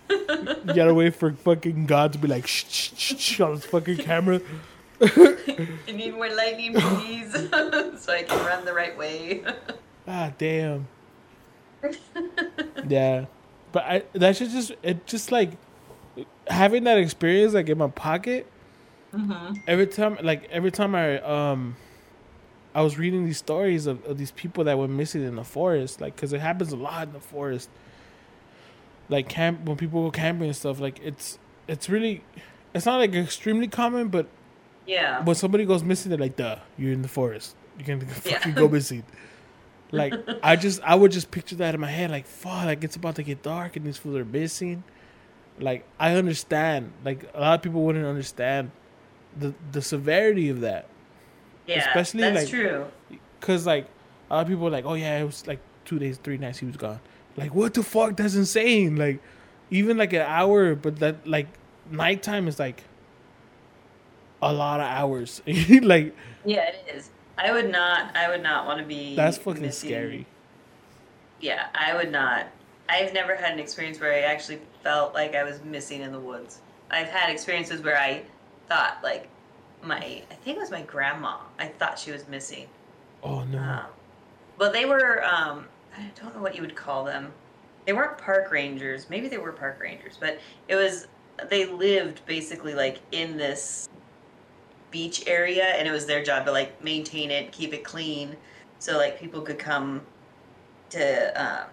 You gotta wait for fucking God to be like, shh, shh, shh, shh on his fucking camera. You need more lightning, please, so I can run the right way. Ah, damn. yeah, but I that should just it just like having that experience like in my pocket. Every time, like every time I um, I was reading these stories of, of these people that were missing in the forest, like because it happens a lot in the forest. Like camp when people go camping and stuff, like it's it's really, it's not like extremely common, but Yeah. when somebody goes missing, they're like, "Duh, you're in the forest. You can Yeah. fucking go missing." Like I just, I would just picture that in my head. Like, fuck, like it's about to get dark and these fools are missing. Like I understand. Like a lot of people wouldn't understand the the severity of that. Yeah. especially, that's like- true. Cause like a lot of people are like, oh yeah, it was like two days, three nights he was gone. Like what the fuck? That's insane. Like even like an hour, but that like nighttime is like a lot of hours. like Yeah, it is. I would not. I would not want to be. that's fucking missing- scary. Yeah, I would not. I've never had an experience where I actually felt like I was missing in the woods. I've had experiences where I thought like my I think it was my grandma. I thought she was missing. Oh no. Um, but they were um, I don't know what you would call them. They weren't park rangers. Maybe they were park rangers, but it was they lived basically like in this beach area and it was their job to like maintain it, keep it clean so like people could come to um,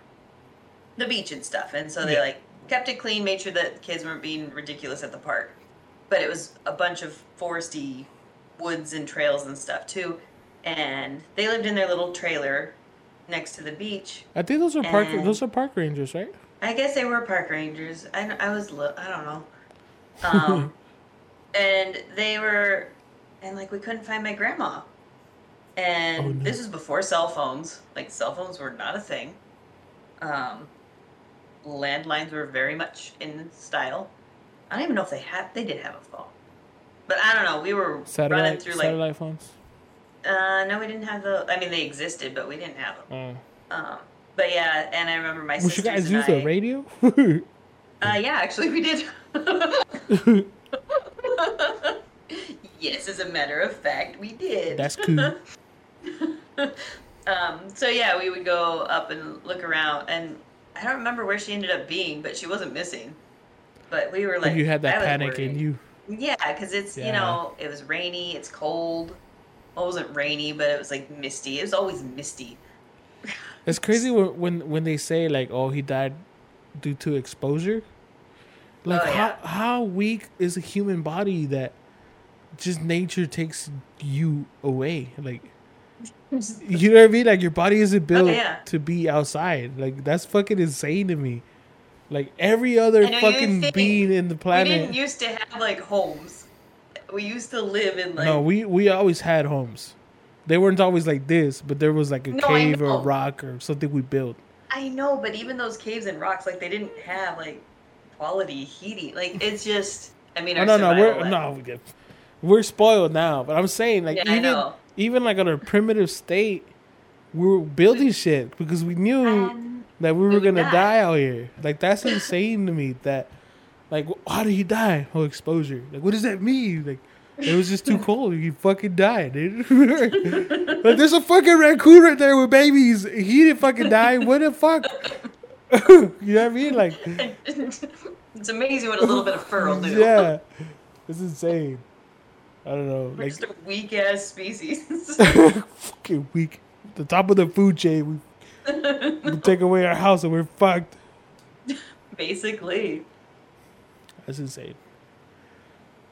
the beach and stuff. And so they Yeah. like kept it clean, made sure that kids weren't being ridiculous at the park. But it was a bunch of foresty woods and trails and stuff too. And they lived in their little trailer next to the beach. I think those are park. Those are park rangers, right? I guess they were park rangers. I, I was I don't know. Um, and they were, and like we couldn't find my grandma. And Oh, no. this was before cell phones. Like cell phones were not a thing. Um, landlines were very much in style. I don't even know if they had. They did have a phone, but I don't know. We were running Satellite, through like. satellite phones. Uh, no, we didn't have the. I mean, they existed, but we didn't have them. Oh. Um, but yeah, and I remember my Well, you guys use I, a radio? Uh, yeah, actually, we did. yes, as a matter of fact, we did. That's cool. um, so yeah, we would go up and look around, and I don't remember where she ended up being, but she wasn't missing. But we were like, you had that panic in you. Yeah, because it's you know it was rainy, it's cold. Well, it wasn't rainy, but it was like misty. It was always misty. It's crazy when when, when they say like, "Oh, he died due to exposure." Like Oh, yeah. how how weak is a human body that just nature takes you away? Like you know what I mean? Like your body isn't oh, built Oh, yeah. to be outside. Like that's fucking insane to me. Like every other I know, you fucking being in the planet. We didn't used to have like homes. We used to live in like no, we we always had homes. They weren't always like this, but there was like a No, cave or a rock or something we built. I know, but even those caves and rocks, like they didn't have like quality heating. Like it's just, I mean, Oh, no, no, we're like- no, we're spoiled now. But I'm saying, like, Yeah, even even like on a primitive state, we were building mm. shit because we knew And that we were we gonna die. die out here. Like, that's insane to me. That, like, how did he die? Oh, exposure. Like, what does that mean? Like, it was just too cold. He fucking died, dude. like, there's a fucking raccoon right there with babies. He didn't fucking die. What the fuck? you know what I mean? Like, it's amazing what a little bit of fur will do. yeah, it's insane. I don't know. We're Like, just a weak ass species. fucking weak. The top of the food chain. We, we take away our house and we're fucked. Basically. That's insane.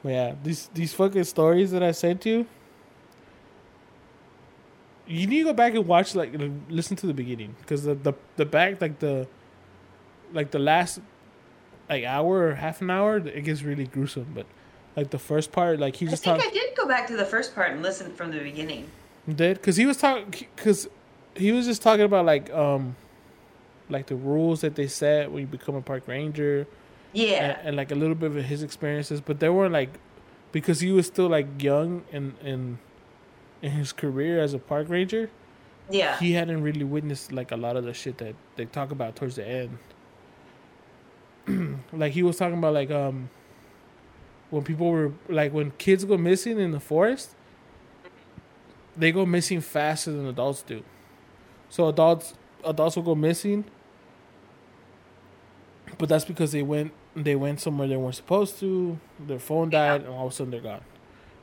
But yeah, these these fucking stories that I sent you. You need to go back and watch like listen to the beginning because the, the the back like the like the last like hour or half an hour it gets really gruesome but like the first part like he just. I think talked I did go back to the first part and listen from the beginning. did because he was talking because he was just talking about like um like the rules that they set when you become a park ranger Yeah. and, and like a little bit of his experiences but they were like because he was still like young and in in his career as a park ranger yeah. he hadn't really witnessed like a lot of the shit that they talk about towards the end like he was talking about like um when people were like when kids go missing in the forest they go missing faster than adults do so adults adults will go missing but that's because they went they went somewhere they weren't supposed to their phone died and all of a sudden they're gone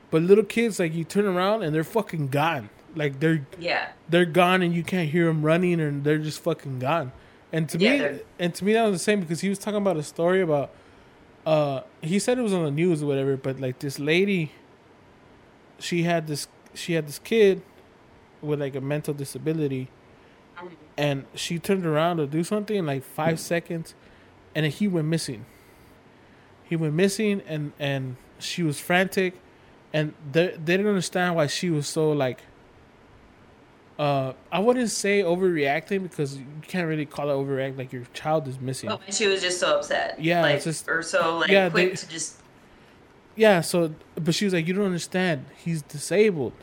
but little kids like you turn around and they're fucking gone like they're yeah. they're gone and you can't hear them running and they're just fucking gone. And to Yeah, me, they're- and to me that was the same because he was talking about a story about. Uh, he said it was on the news or whatever, but like this lady. She had this. She had this kid, with like a mental disability, and she turned around to do something in like five seconds, and then he went missing. He went missing, and and she was frantic, and they they didn't understand why she was so like Uh, I wouldn't say overreacting because you can't really call it overreact. Like your child is missing. Oh, she was just so upset. Yeah, like, just- or so like yeah, quick they- to just. Yeah, so but she was like, You don't understand. He's disabled.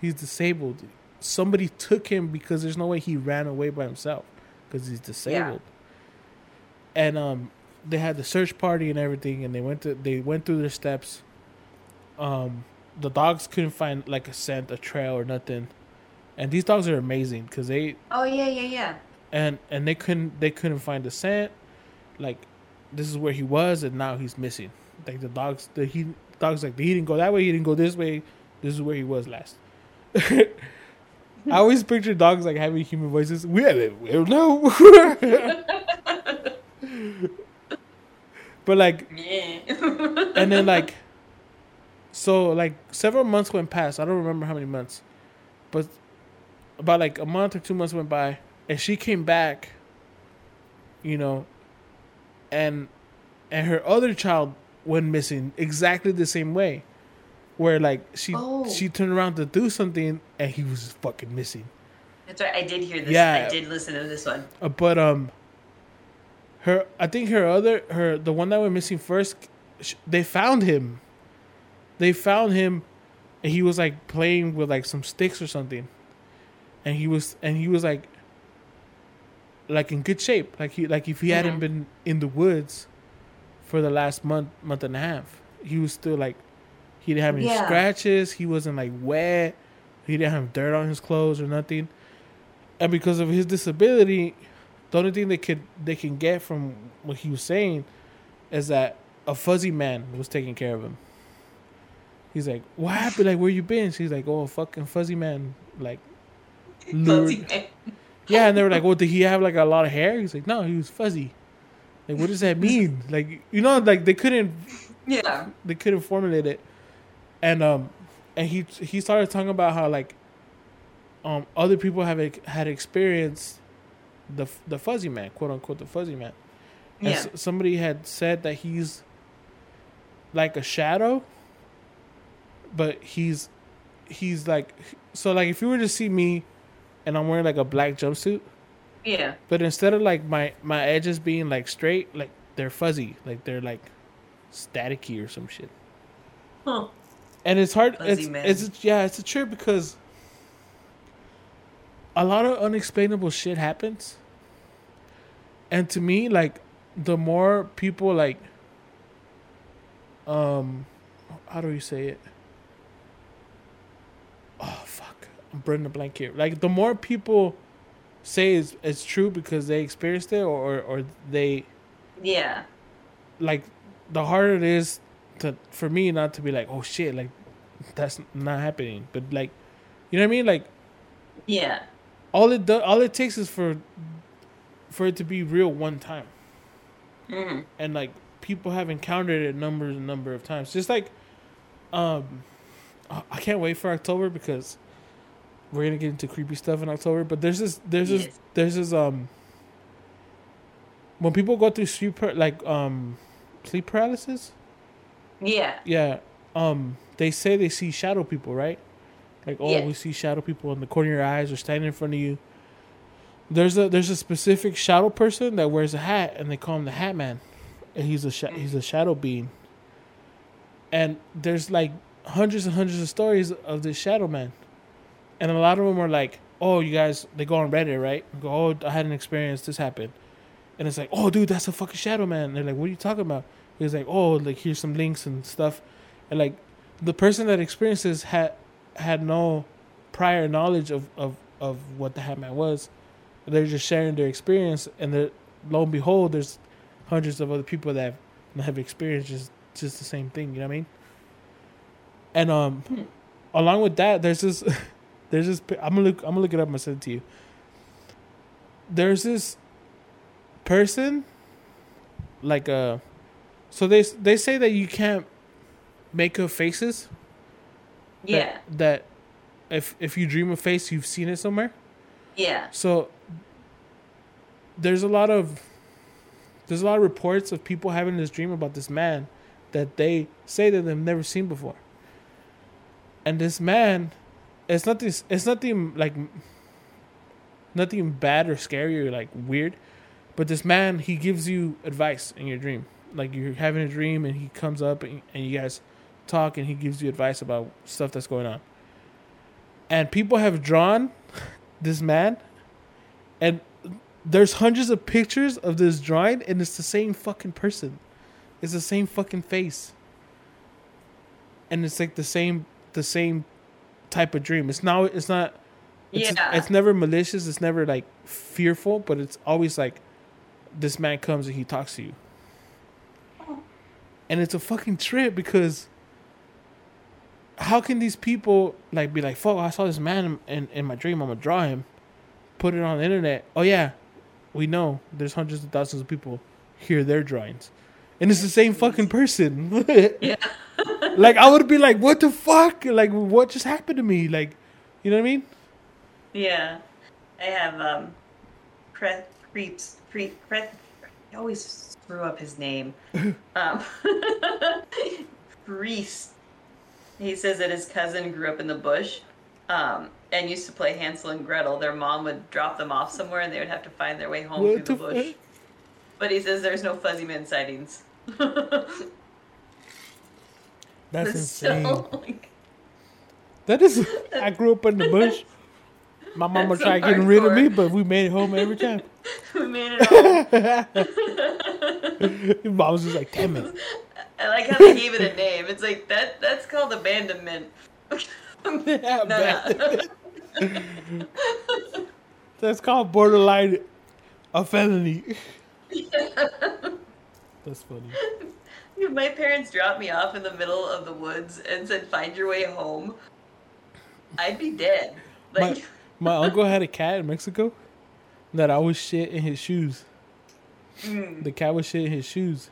He's disabled. Somebody took him because there's no way he ran away by himself because he's disabled. And um they had the search party and everything and they went to they went through their steps. Um the dogs couldn't find like a scent, a trail or nothing. And these dogs are amazing cuz they Oh yeah, yeah, yeah. and and they couldn't they couldn't find the scent. Like this is where he was, and now he's missing. Like the dogs, the he dogs like he didn't go that way, he didn't go this way. This is where he was last. I always picture dogs like having human voices. We, we don't know. but like Yeah. and then like so like several months went past i don't remember how many months but about like a month or two months went by and she came back you know and and her other child went missing exactly the same way where like she Oh. she turned around to do something and he was fucking missing That's right. I did hear this. Yeah. I did listen to this one. uh, but um, her I think her other her the one that went missing first, sh- they found him. They found him, and he was like playing with like some sticks or something, and he was and he was like. Like in good shape, like he like if he hadn't Mhm. been in the woods for the last month month and a half, he was still like he didn't have any Yeah. scratches. He wasn't like wet. He didn't have dirt on his clothes or nothing. And because of his disability, the only thing they could they can get from what he was saying is that a fuzzy man was taking care of him. He's like, "What happened? Like, where you been?" She's like, "Oh, fucking fuzzy man." Like, Fuzzy man. yeah, and they were like, "Well, did he have like a lot of hair?" He's like, "No, he was fuzzy." Like, what does that mean? Like, you know, like they couldn't Yeah. they couldn't formulate it, and um, and he he started talking about how like, um, other people have had experienced the the fuzzy man, quote unquote, the fuzzy man. And Yeah. s- somebody had said that he's like a shadow, but he's he's like so like if you were to see me, and I'm wearing like a black jumpsuit, Yeah. but instead of like my my edges being like straight, like they're fuzzy, like they're like staticky or some shit. Huh. And it's hard. Fuzzy It's, man. it's yeah, it's a trip because a lot of unexplainable shit happens. And to me, like the more people like, um, how do you say it? Oh fuck, I'm burning a blank here. Like the more people say it's it's true because they experienced it or or they Yeah. like the harder it is to for me not to be like oh shit like that's not happening but like you know what i mean like Yeah. all it does all it takes is for for it to be real one time hmm and like people have encountered it numbers and number of times just like um I can't wait for october because we're gonna get into creepy stuff in october but there's this there's this there's this um when people go through sleep like um sleep paralysis Yeah. Yeah. Um, they say they see shadow people, right? Like, oh, Yeah. we see shadow people in the corner of your eyes or standing in front of you. There's a there's a specific shadow person that wears a hat, and they call him the Hat Man, and he's a sha- he's a shadow being. And there's like hundreds and hundreds of stories of this shadow man, and a lot of them are like, oh, you guys, they go on Reddit, right? Go, oh, I had an experience. This happened, and it's like, oh, dude, that's a fucking shadow man. And they're like, what are you talking about? He was like, oh, like here's some links and stuff, and like the person that experiences had had no prior knowledge of of of what the Hat Man was. They're just sharing their experience, and they're, lo and behold, there's hundreds of other people that have, have experienced just just the same thing. You know what I mean? And um, Hmm. along with that, there's this there's this. I'm gonna look. I'm gonna look it up and send it to you. There's this person, like a. so they they say that you can't make up faces. that- Yeah. That, if if you dream a face, you've seen it somewhere. Yeah. So there's a lot of there's a lot of reports of people having this dream about this man that they say that they've never seen before. And this man it's nothing. It's nothing like nothing bad or scary or like weird. But this man, he gives you advice in your dream. Like you're having a dream, and he comes up and, and you guys talk, and he gives you advice about stuff that's going on. And people have drawn this man, and there's hundreds of pictures of this drawing, and it's the same fucking person. It's the same fucking face. And it's like the same the same type of dream. It's now it's not it's, Yeah. it's never malicious, it's never like fearful, but it's always like this man comes and he talks to you. And it's a fucking trip because how can these people like be like, fuck, I saw this man in, in, in my dream, I'm gonna draw him, put it on the internet. Oh yeah, we know there's hundreds of thousands of people hear their drawings. And it's the same fucking person. Yeah. like I would be like, what the fuck? Like what just happened to me? Like you know what I mean? Yeah. I have um Cre- Creeps Cre- Cre- I always screw up his name. um Reese. He says that his cousin grew up in the bush. Um, and used to play Hansel and Gretel. Their mom would drop them off somewhere and they would have to find their way home What through the the bush. But he says there's no fuzzy man sightings. That's So, insane. like, That is I grew up in the bush. My mama That's so tried getting rid of me, but we made it home every time. we made it home. Mom was just like, damn it. I like how they gave it a name. It's like that. That's called abandonment. Yeah, no. That's called borderline a felony. That's funny. If my parents dropped me off in the middle of the woods and said, "Find your way home," I'd be dead. My, Like, my uncle had a cat in Mexico that always shit in his shoes. mm, The cat would shit in his shoes.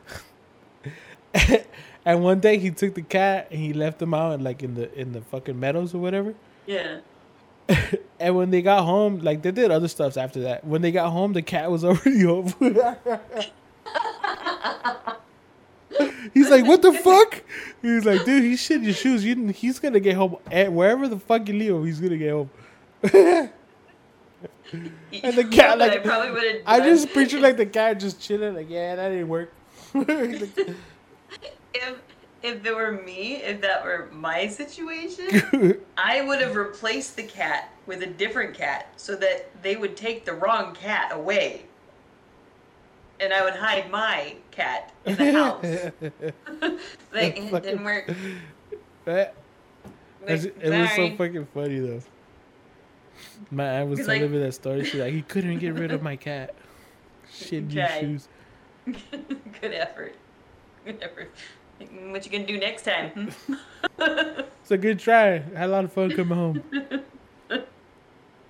and one day he took the cat and he left him out like in the in the fucking meadows or whatever. yeah. And when they got home, like they did other stuffs after that. When they got home, the cat was already home. He's like, "What the fuck?" He was like, "Dude, he shit your shoes. You, he's gonna get home at wherever the fuck you leave him. He's gonna get home." And the cat, like, I probably would have. I just picture like the cat just chilling, like, "Yeah, that didn't work." if if it were me, if that were my situation, I would have replaced the cat with a different cat so that they would take the wrong cat away. And I would hide my cat in the house. like, it didn't work. That- Like, it was so fucking funny though. My aunt was telling like- me that story. She's like, he couldn't get rid of my cat. Shit in your shoes. Good effort. Good effort. What you gonna do next time? hmm? It's a good try. I had a lot of fun coming home.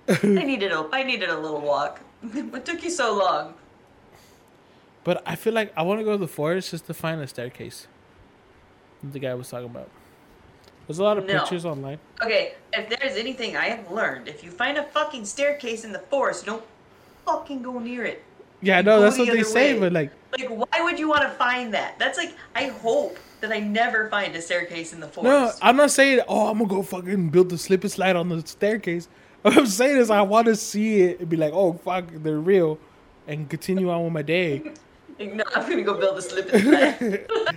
I needed a I needed a little walk. what took you so long? But I feel like I want to go to the forest just to find a staircase. The guy was talking about. There's a lot of No. pictures online. Okay, if there's anything I have learned, if you find a fucking staircase in the forest, don't fucking go near it. Yeah, no, that's the what they other say. way. But like, Like, why would you want to find that? That's like, I hope that I never find a staircase in the forest. no. I'm not saying. Oh, I'm gonna go fucking build the slip and slide on the staircase. What I'm saying is, I want to see it and be like, oh fuck, they're real, and continue on with my day. No, I'm gonna go build a slip and slide.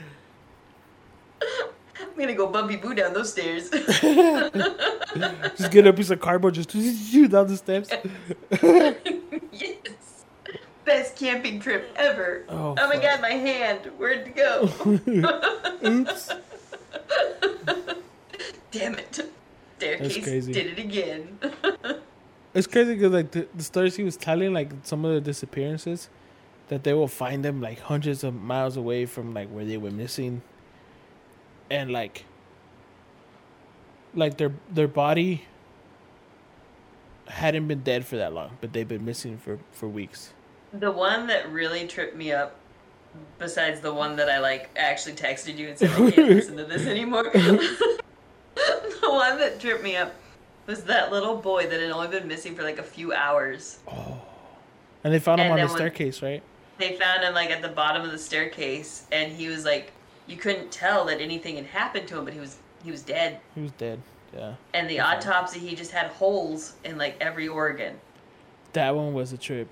I'm gonna go bumpy boo down those stairs. Just get a piece of cardboard, just shoot down the steps. yes. Best camping trip ever. Oh, Oh, my fuck. god, my hand. Where'd it go? Oops. Damn it. Staircase did it again. It's crazy because like the, the stories he was telling, like some of the disappearances, that they will find them like hundreds of miles away from like where they were missing, and like, like their their body hadn't been dead for that long, but they've been missing for for weeks. the one that really tripped me up, besides the one that I like actually texted you and said I can't listen to this anymore. the one that tripped me up was that little boy that had only been missing for like a few hours. oh And they found him And on the when- staircase, right? They found him like at the bottom of the staircase, and he was like, you couldn't tell that anything had happened to him, but he was he was dead. He was dead. Yeah, And the autopsy, he just had holes in like every organ. that one was a trip.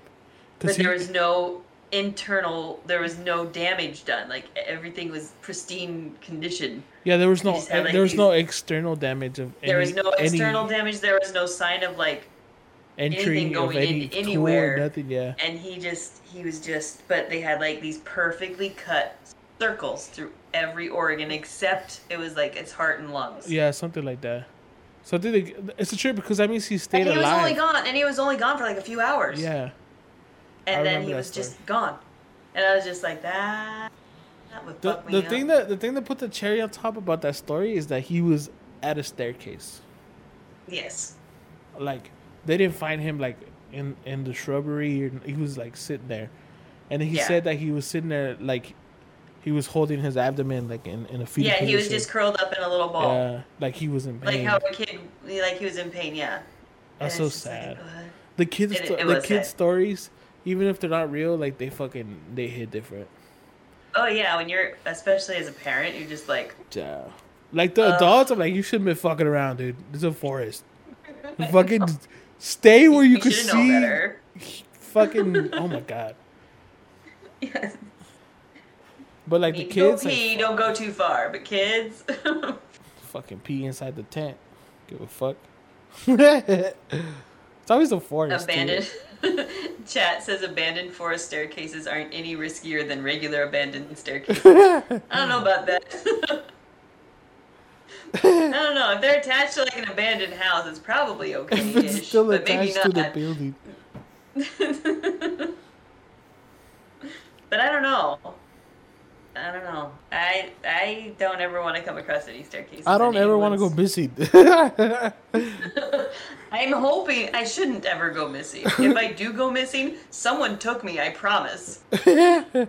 But he- there was no internal, there was no damage done. Like everything was pristine condition. yeah, there was no had, like, there was these- no external damage of any, There was no any external damage. There was no sign of like, entry anything of going any in tool, anywhere. nothing. Yeah, and he just, he was just, but they had like these perfectly cut circles through every organ except it was like its heart and lungs. yeah, something like that. So did it, it's a trip because that means he stayed And he was only gone, and he was only gone for like a few hours. Yeah, I and then he was story. just gone. And I was just like, that, that would the the thing that the thing that put the cherry on top about that story is that he was at a staircase. Yes. like they didn't find him like in in the shrubbery he was like sitting there and he Yeah. said that he was sitting there like he was holding his abdomen like in, in a fetal Yeah, he was just curled up in a little ball. yeah like he was in pain. Like how a kid, like he was in pain, yeah. that's And so just like, sad uh, the kids It- it the kids sad. stories even if they're not real like they fucking they hit different oh yeah, when you're, especially as a parent, you're just like, yeah like the Uh. adults i'm like you shouldn't be fucking around dude it's a forest fucking stay where you you can see better. fucking oh my god Yes. but like the kids go like, pee, don't go too far. But kids, fucking pee inside the tent. Give a fuck. it's always the forest. abandoned. Chat says abandoned forest staircases aren't any riskier than regular abandoned staircases. I don't know about that. I don't know. If they're attached to like an abandoned house, it's probably okay. If it's still but maybe attached to the building. but I don't know. I don't know. I I don't ever want to come across any staircases. I don't ever want to go missing. I'm hoping I shouldn't ever go missing. If I do go missing, someone took me. I promise. I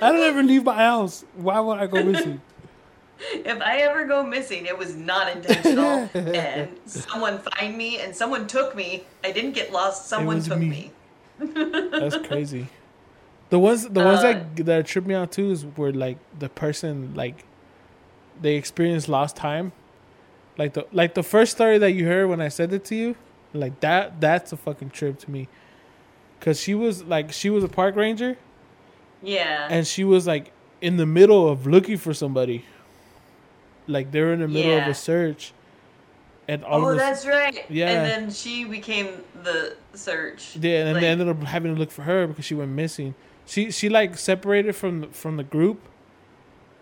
don't ever leave my house. Why would I go missing? If I ever go missing, it was not intentional, and someone find me and someone took me. I didn't get lost. Someone took me. me. That's crazy. The ones, the ones Uh, that that trip me out too is where like the person like they experienced lost time. Like the like the first story that you heard when I said it to you, like that that's a fucking trip to me. Cause she was like she was a park ranger Yeah. and she was like in the middle of looking for somebody. Like they were in the middle of Yeah. a search, and all oh, of a that's right. Yeah. And then she became the search. yeah, and like- they ended up having to look for her because she went missing. She she like separated from the, from the group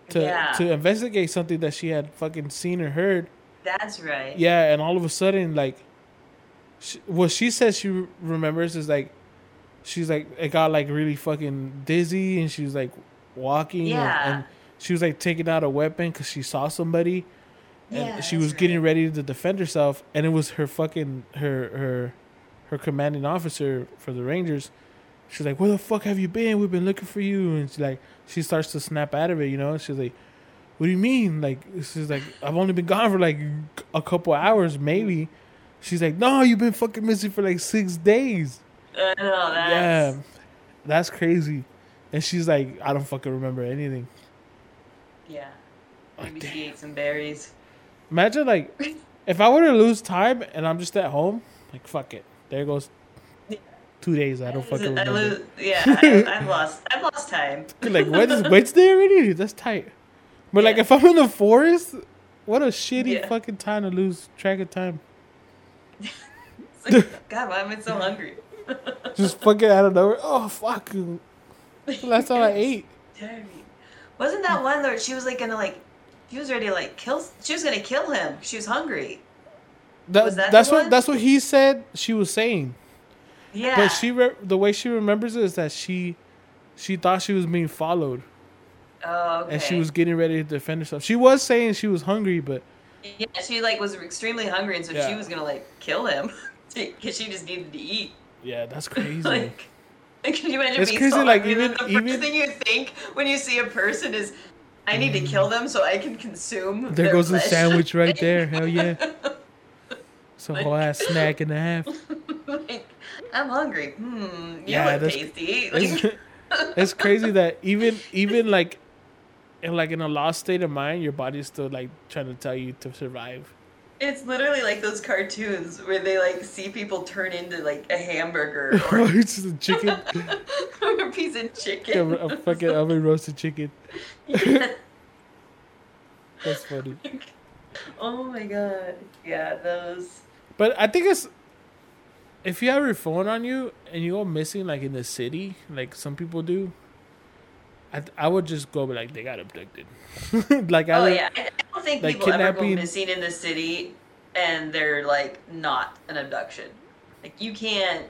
to Yeah. to investigate something that she had fucking seen or heard. That's right. Yeah, and all of a sudden, like, she, what she says she re- remembers is like, she's like it got like really fucking dizzy, and she was like walking, and- Yeah. and, she was like taking out a weapon because she saw somebody, and Yeah, she was getting ready to defend herself, and it was her fucking her her her commanding officer for the Rangers. She's like, "Where the fuck have you been? We've been looking for you." And she like she starts to snap out of it, you know. She's like, "What do you mean? Like she's like, I've only been gone for like a couple hours, maybe." She's like, "No, you've been fucking missing for like six days." Know that's. Yeah, that's crazy. And she's like, "I don't fucking remember anything." Yeah. Like, Maybe damn. she ate some berries. Imagine like if I were to lose time and I'm just at home, like fuck it. There goes two days. I don't fucking I remember. lose, yeah, I, I've lost. I've lost time. like Wednesday, Wednesday already. That's tight. But like if I'm in the forest, what a shitty Yeah. fucking time to lose track of time. Like, God, why am I so hungry? Just fucking out of nowhere. Oh fuck! Last time I ate. Wasn't that one where she was like gonna like, she was ready to like kill? She was gonna kill him. She was hungry. That, that that's what that's what he said. She was saying, Yeah. but she re- the way she remembers it is that she she thought she was being followed Oh, okay. and she was getting ready to defend herself. She was saying she was hungry, but Yeah, she like was extremely hungry, and so Yeah. she was gonna like kill him because she just needed to eat. yeah, that's crazy. like, can you imagine It's being crazy, like, even- the first even- thing you think when you see a person is, I need to kill them so I can consume. there goes the sandwich right there. Hell yeah, it's a whole ass snack and a half. like, I'm hungry. Hmm, you Yeah, look that's- tasty. It's, Like, it's crazy that even even like in like in a lost state of mind, your body's still like trying to tell you to survive. It's literally like those cartoons where they like see people turn into like a hamburger or, oh, it's just a chicken, or a piece of chicken. a fucking oven roasted chicken. Yeah. That's funny. Oh my god. Yeah, those. But I think it's if you have your phone on you and you go missing like in the city, like some people do. I I would just go be like they got abducted. like I Oh would, yeah, I don't think like people ever go missing in the city and they're like not an abduction. Like you can't.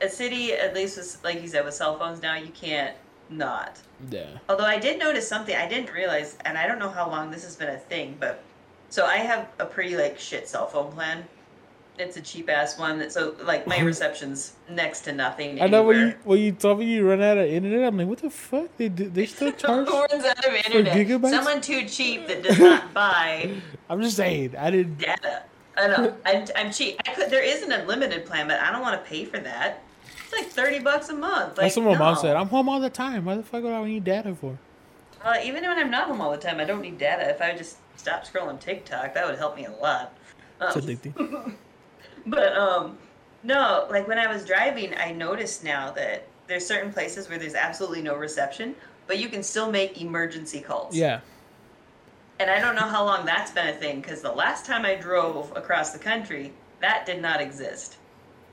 A city, at least with, like you said, with cell phones now, you can't not. yeah. Although I did notice something I didn't realize, and I don't know how long this has been a thing, but so I have a pretty like shit cell phone plan. It's a cheap ass one that so like my reception's next to nothing. I know when you when you told me you run out of internet, I'm like, what the fuck? They do- they still charge? Runs out of internet? gigabytes? Someone too cheap that does not buy I'm just saying, I didn't. data. I know. I'm, I'm cheap. I could. There is an unlimited plan, but I don't want to pay for that. It's like thirty bucks a month. Like, That's what my mom said. I'm home all the time. Why the fuck would I need data for? Uh, even when I'm not home all the time, I don't need data. If I would just stop scrolling TikTok, that would help me a lot. It's Um, addicting. But um, no, like when I was driving, I noticed now that there's certain places where there's absolutely no reception, but you can still make emergency calls. Yeah. And I don't know how long that's been a thing because the last time I drove across the country, that did not exist.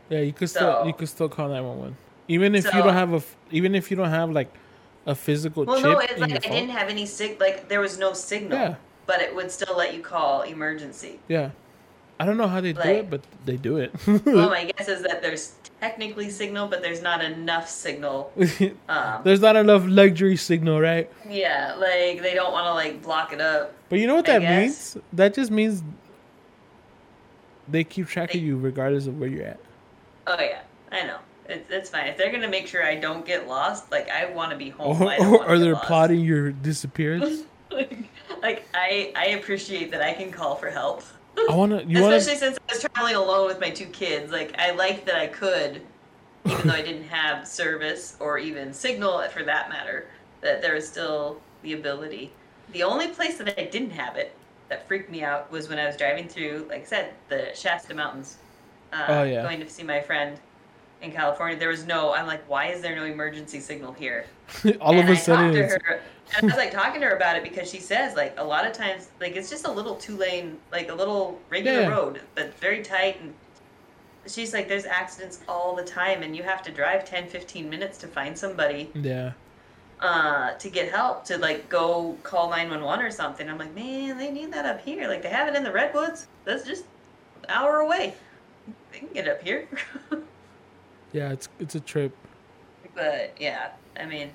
Yeah, you could still you could still call 911. Even if you don't have a even if you don't have like a physical Well, chip no, it's like I phone. didn't have any sig. Like there was no signal, Yeah. but it would still let you call emergency. Yeah. I don't know how they do it, but they do it. well, my guess is that there's technically signal, but there's not enough signal. Um, There's not enough luxury signal, right? yeah, like they don't want to like block it up. But you know what I that guess. means? That just means they keep track They- of you regardless of where you're at. Oh yeah, I know. It's it's fine. If they're gonna make sure I don't get lost, like I want to be home. Or, or, or they're lost. plotting your disappearance. like, like I I appreciate that I can call for help. I wanna you wanna Especially since I was traveling alone with my two kids. Like I like that I could, even though I didn't have service or even signal for that matter, that there was still the ability. The only place that I didn't have it that freaked me out was when I was driving through, like I said, the Shasta Mountains. Uh, Oh, yeah. Going to see my friend in California. There was no. I'm like, why is there no emergency signal here? all of and a I sudden talked to it's, her, and I was like talking to her about it because she says like a lot of times like it's just a little two lane like a little regular Yeah. road but very tight and she's like there's accidents all the time and you have to drive 10 15 minutes to find somebody yeah. uh to get help to like go call 911 or something i'm like man they need that up here like they have it in the redwoods that's just an hour away they can get up here Yeah, it's it's a trip. but yeah i mean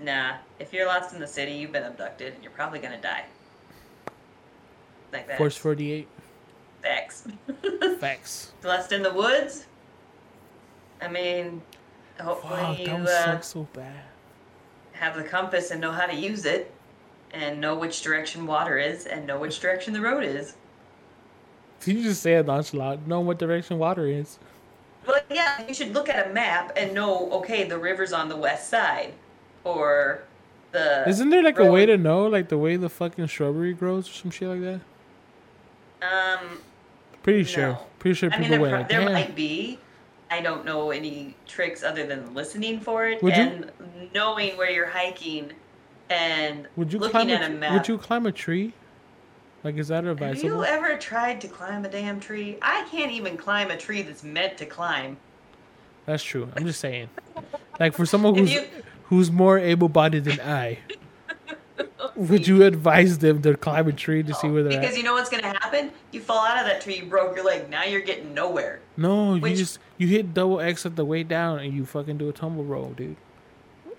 nah if you're lost in the city you've been abducted you're probably gonna die like that Force forty eight. facts Facts. lost in the woods i mean hopefully Wow, you uh, so bad. have the compass and know how to use it and know which direction water is and know which direction the road is Did you just say it nonchalant? Know what direction water is. well yeah you should look at a map and know okay the river's on the west side or the Isn't there like a way to know, like the way the fucking shrubbery grows or some shit like that? um Pretty sure. Pretty sure I mean, people there, went. pro- like, there "Damn." might be. I don't know any tricks other than listening for it Would you- and knowing where you're hiking and Would you looking climb at a, a map. Would you climb a tree? Like, is that Have advisable? you ever tried to climb a damn tree? I can't even climb a tree that's meant to climb. That's true. I'm just saying. Like for someone who's you- who's more able-bodied than I, would you advise them to climb a tree to see where they're because at? you know what's gonna happen? You fall out of that tree, you broke your leg. Now you're getting nowhere. No, you just you hit double X at the way down and you fucking do a tumble roll, dude.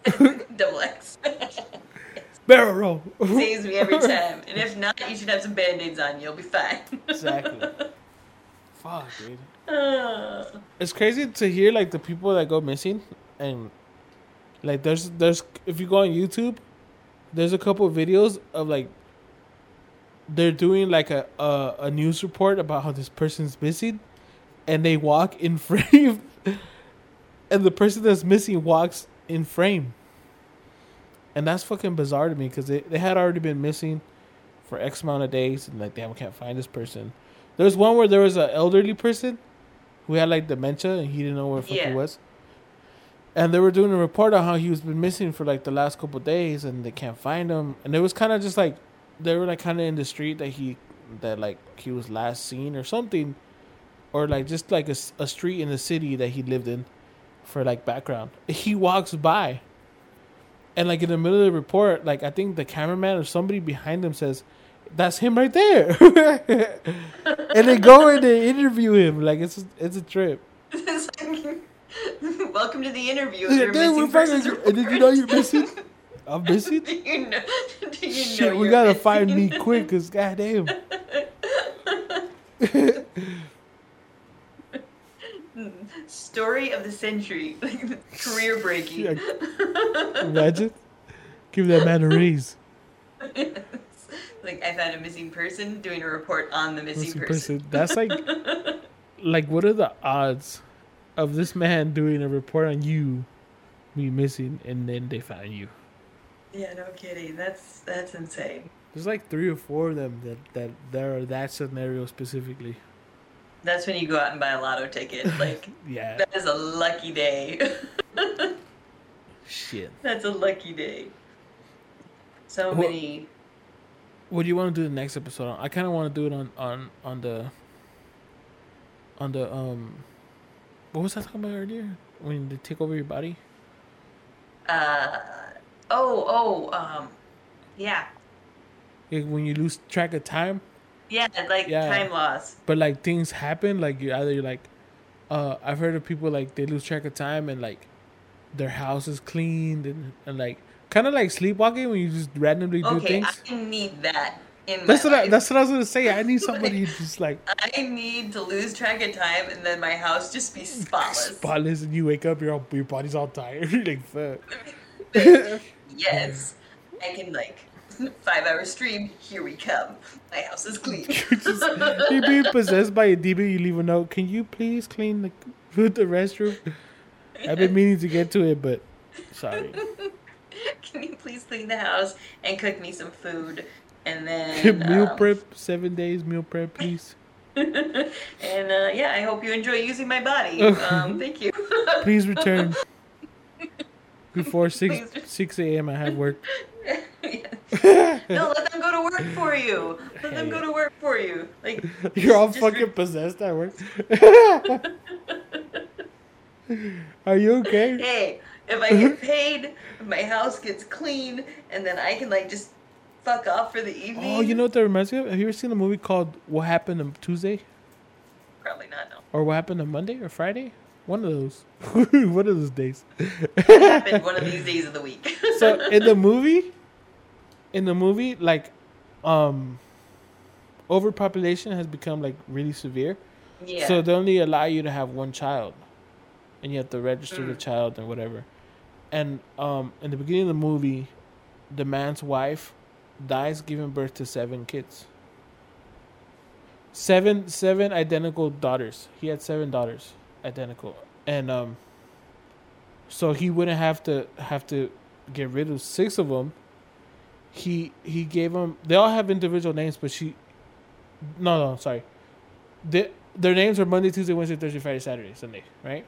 Double X Barrel roll. saves me every time. And if not, you should have some band-aids on. You'll be fine. exactly. Fuck, dude. Uh, It's crazy to hear like the people that go missing and like there's there's if you go on YouTube, there's a couple of videos of like they're doing like a a, a news report about how this person's missing and they walk in frame and the person that's missing walks in frame. And that's fucking bizarre to me because they, they had already been missing for X amount of days, and like damn, we can't find this person. there's one where there was an elderly person who had like dementia, and he didn't know where the fuck Yeah. he was. And they were doing a report on how he was been missing for like the last couple days, and they can't find him. And it was kind of just like they were like kind of in the street that he that like he was last seen or something, or like just like a, a street in the city that he lived in for like background. He walks by, and like in the middle of the report, like I think the cameraman or somebody behind him says, "That's him right there," and they go and they interview him. Like it's it's a trip. Welcome to the interview. of Yeah, your dude, missing we're fucking- did you know you're missing? I'm missing. do you know? Do you Shit, know we gotta find me quick, cause goddamn. Story of the century, career breaking. Yeah. Imagine, give that man a raise. like I found a missing person doing a report on the missing, Missing person. person. That's like, like, what are the odds of this man doing a report on you, me missing, and then they find you? Yeah, no kidding. That's that's insane. There's like three or four of them that that there are that scenario specifically. That's when you go out and buy a lotto ticket. Like Yeah, that is a lucky day. shit. That's a lucky day. So many. What do you want to do the next episode? on? I kind of want to do it on on on the on the um. What was I talking about earlier? When they take over your body. Uh oh oh um yeah Like when you lose track of time, yeah like Yeah. time loss. but like things happen. Like you either you're like, uh, I've heard of people like they lose track of time and like their house is cleaned and, and like kind of like sleepwalking when you just randomly do Okay, things. I need that in That's what I, that's what I was gonna say. I need somebody who's just like I need to lose track of time and then my house just be spotless. spotless, and you wake up, your your body's all tired. You're like fuck. yes, I can like five hour stream. Here we come. My house is clean. You're just you're being possessed by a demon. You leave a note. Can you please clean the the restroom? I've been meaning to get to it, but sorry. Can you please clean the house and cook me some food? And then meal um, prep seven days. Meal prep, please. and uh, yeah, I hope you enjoy using my body. Um, thank you. Please return before six Please. six a.m. I have work. no, let them go to work for you. Let them go to work for you. Like You're all fucking re- possessed at work. Are you okay? hey, if I get paid, if my house gets clean, and then I can like just fuck off for the evening. Oh, you know what that reminds me of? Have you ever seen a movie called What Happened on Tuesday? Probably not. No. Or What Happened on Monday or Friday? One of those. One of those days. It happened one of these days of the week. So in the movie, in the movie, like, um, overpopulation has become like really severe. yeah. So they only allow you to have one child, and you have to register the Mm. child or whatever. And um, in the beginning of the movie, the man's wife dies giving birth to seven kids. Seven, seven identical daughters. He had seven daughters, identical, and um. So he wouldn't have to have to get rid of six of them. He he gave them. They all have individual names, but she. No, no, sorry. They, their names are Monday, Tuesday, Wednesday, Thursday, Friday, Saturday, Sunday, right?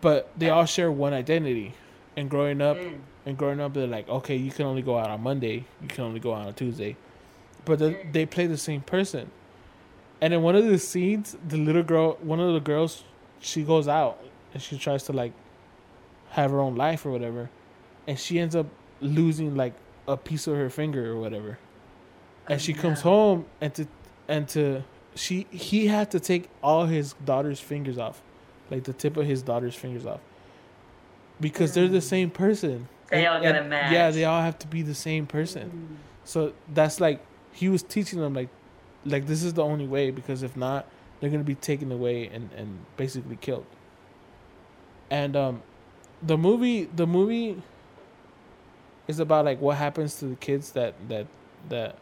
But they all share one identity. And growing up, Mm. And growing up, they're like, okay, you can only go out on Monday, you can only go out on Tuesday, but the, they play the same person. And in one of the scenes, the little girl, one of the girls, she goes out and she tries to like have her own life or whatever, and she ends up losing like a piece of her finger or whatever. And she comes home and to and to she he had to take all his daughter's fingers off, like the tip of his daughter's fingers off, because they're the mm. same person. They And- all gotta and- match. Yeah, they all have to be the same person. So that's like he was teaching them like like this is the only way because if not they're gonna be taken away and, and basically killed. And um the movie the movie is about like what happens to the kids that that that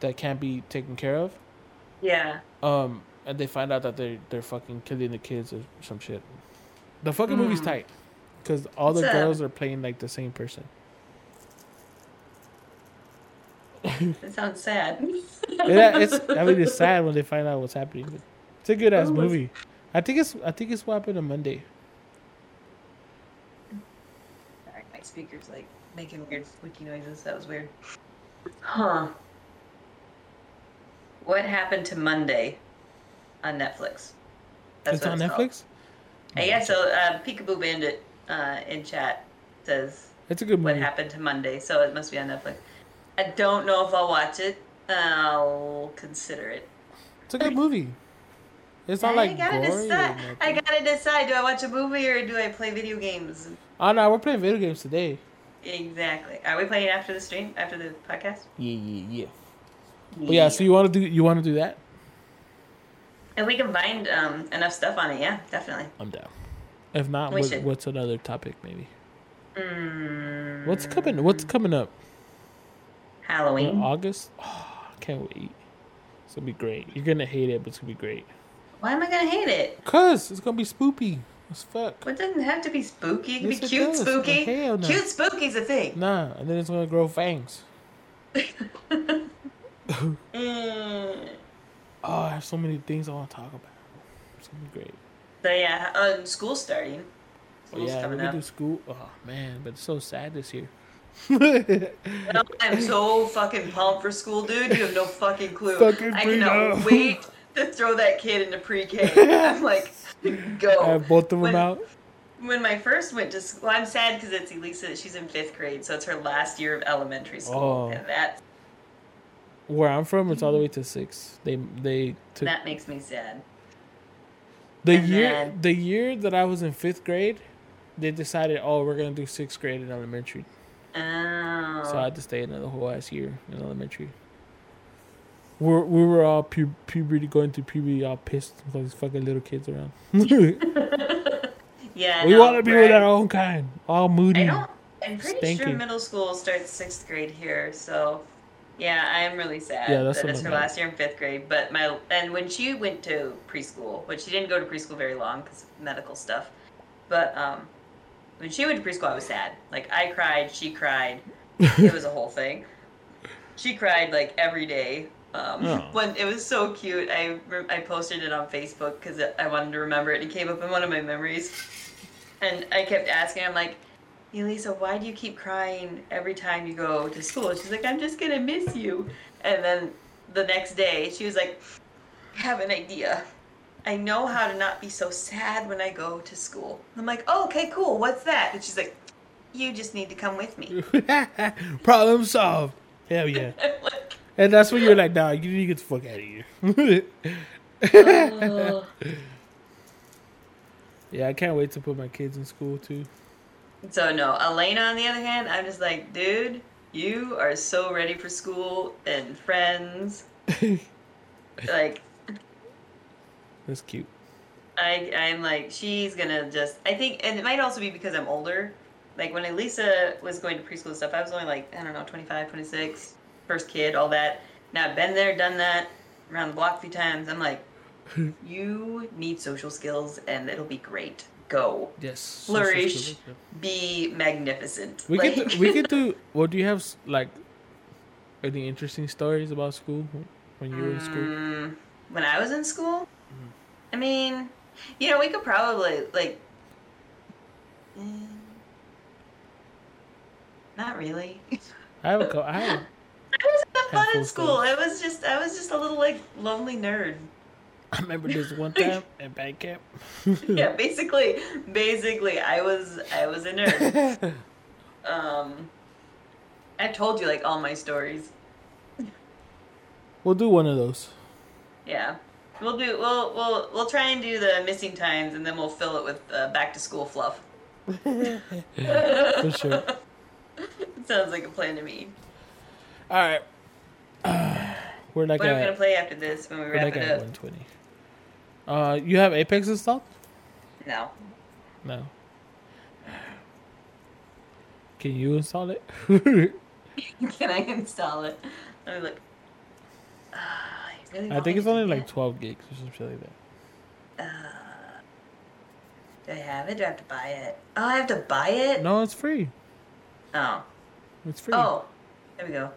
that can't be taken care of. Yeah. Um and they find out that they they're fucking killing the kids or some shit. The fucking movie's Mm. tight because all the It's, girls are playing like the same person. It sounds sad. Yeah, it's. I mean, it's sad when they find out what's happening. But it's a good ass Oh, movie. I think it's. I think it's what happened on Monday. Sorry, my speaker's like making weird squeaky noises. That was weird. Huh. What happened to Monday on Netflix? it's on what called. Netflix. Uh, yeah, so uh, Peekaboo Bandit uh, in chat says It's a good what movie. happened to Monday, so it must be on Netflix. I don't know if I'll watch it. I'll consider it. It's a good movie. It's not like I gotta gory. decide. I gotta decide. Do I watch a movie or do I play video games? Oh no, we're playing video games today. Exactly. Are we playing after the stream? After the podcast? Yeah, yeah, yeah. But yeah, so you want to do? You want to do that? If we can find um, enough stuff on it, yeah, definitely. I'm down. If not, what, what's another topic maybe? Mm, What's coming? What's coming up? Halloween. In August. Oh, I can't wait. It's gonna be great. You're gonna hate it, but it's gonna be great. Why am I gonna hate it? Cause it's gonna be spoopy as fuck. Well, it doesn't have to be spooky. It can Yes, be cute spooky. Hell no. Cute spooky's a thing. Nah, and then it's gonna grow fangs. Mm. Oh, I have so many things I want to talk about. It's gonna be great. So yeah, uh, school's starting. School's yeah, coming gonna up. do school. Oh man, but it's so sad this year. I'm so fucking pumped for school, dude. You have no fucking clue. Fucking I cannot wait to throw that kid into pre-K. I'm like, go. I have both of them When- out. When my first went to school, I'm sad because it's Elisa. She's in fifth grade, so it's her last year of elementary school, Oh. and that Where I'm from, it's all the way to six. They they took that makes me sad. The and year then- the year that I was in fifth grade. They decided, oh, we're gonna do sixth grade in elementary. Oh, So I had to stay another whole ass year in elementary. We're, we were all pu- puberty going through puberty, all pissed with all these fucking little kids around. Yeah, we yeah. want to be right. with our own kind, all moody. I don't. I'm pretty sure middle school starts sixth grade here, so yeah, I am really sad Yeah, that's that it's her last year in fifth grade. But my and when she went to preschool, but she didn't go to preschool very long because of medical stuff. But um, when she went to preschool, I was sad. Like I cried, she cried. it was a whole thing. She cried like every day. Um, Oh. when it was so cute, I I posted it on Facebook because I wanted to remember it. It came up in one of my memories, and I kept asking. I'm like, Elisa, why do you keep crying every time you go to school? She's like, I'm just gonna miss you. And then the next day, she was like, I have an idea. I know how to not be so sad when I go to school. I'm like, oh, okay, cool. What's that? And she's like, you just need to come with me. Problem solved. Hell yeah. Like, and that's when you're like, nah, you need to get the fuck out of here. "Oh." yeah, I can't wait to put my kids in school too. So no, Elena on the other hand, I'm just like, dude, you are so ready for school and friends. like That's cute. I I'm like she's gonna just I think and it might also be because I'm older. Like when Elisa was going to preschool and stuff, I was only like, I don't know, 25, 26, first kid, all that. Now I've been there, done that, around the block a few times. I'm like, you need social skills and it'll be great. Go. Yes. Flourish. Be magnificent. We like, could do, we could do. Well, do you have like any interesting stories about school when you were in school? Mm, when I was in school, I mean, you know, we could probably like. mm, Not really. I have a co- I have. I that fun in school. I was just, I was just a little like lonely nerd. I remember this one time at band camp. yeah, basically, basically, I was, I was a nerd. Um, I told you like all my stories. we'll do one of those. Yeah, we'll do, we'll, we'll, we'll try and do the missing times, and then we'll fill it with uh, back to school fluff. For sure. Sounds like a plan to me. All right. we're like What are we gonna play after this when we we're wrap like it up? 120. Uh, you have Apex installed? No. No. Can you install it? Can I install it? Let me look. Uh, I really I think it's only like that. 12 gigs or something like that. Uh, do I have it? Do I have to buy it? Oh, I have to buy it. No, it's free. Oh. It's free. Oh. There we go.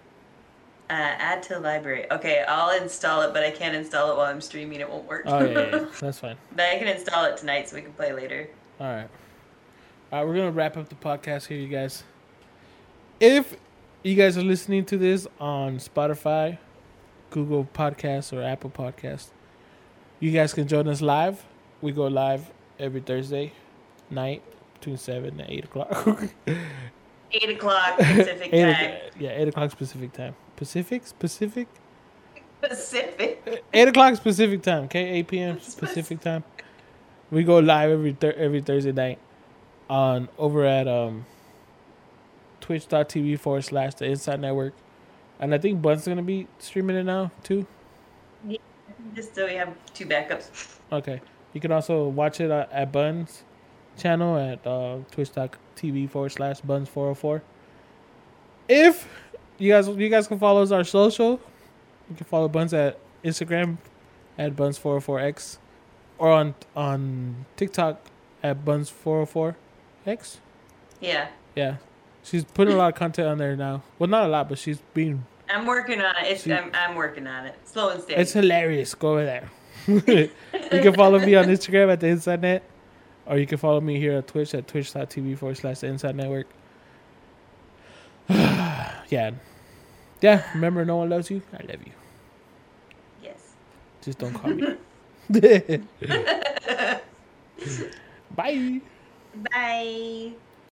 Uh, add to library. Okay, I'll install it, but I can't install it while I'm streaming. It won't work. Oh yeah, yeah, that's fine. but I can install it tonight so we can play later. All right. All right, we're gonna wrap up the podcast here, you guys. If you guys are listening to this on Spotify, Google Podcasts, or Apple Podcasts, you guys can join us live. We go live every Thursday night between seven and eight o'clock. Eight o'clock Pacific Eight time. o'clock- yeah, eight o'clock Pacific time. Pacific, Pacific. Pacific. Eight o'clock Pacific time. Okay, eight p.m. Pacific time. We go live every thir- every Thursday night on over at um twitch.tv forward slash the Insight Network, and I think Bunz's gonna be streaming it now too. Yeah, Just so we have two backups. Okay, you can also watch it uh, at Bunz's channel at uh, twitch.tv forward slash Bunz four hundred four. If you guys you guys can follow us our social, you can follow Bunz at Instagram at Bunz four hundred four X, or on on TikTok at Bunz four hundred four X. Yeah, Yeah, she's putting a lot of content on there now. Well, not a lot, but she's being I'm working on it. See- I'm, I'm working on it. Slow and steady. It's hilarious. Go over there. you can follow me on Instagram at the Insight Net, or you can follow me here at Twitch at twitch.tv forward slash the Insight Network. yeah. Yeah, remember, no one loves you. I love you. yes. Just don't call me. Bye. Bye.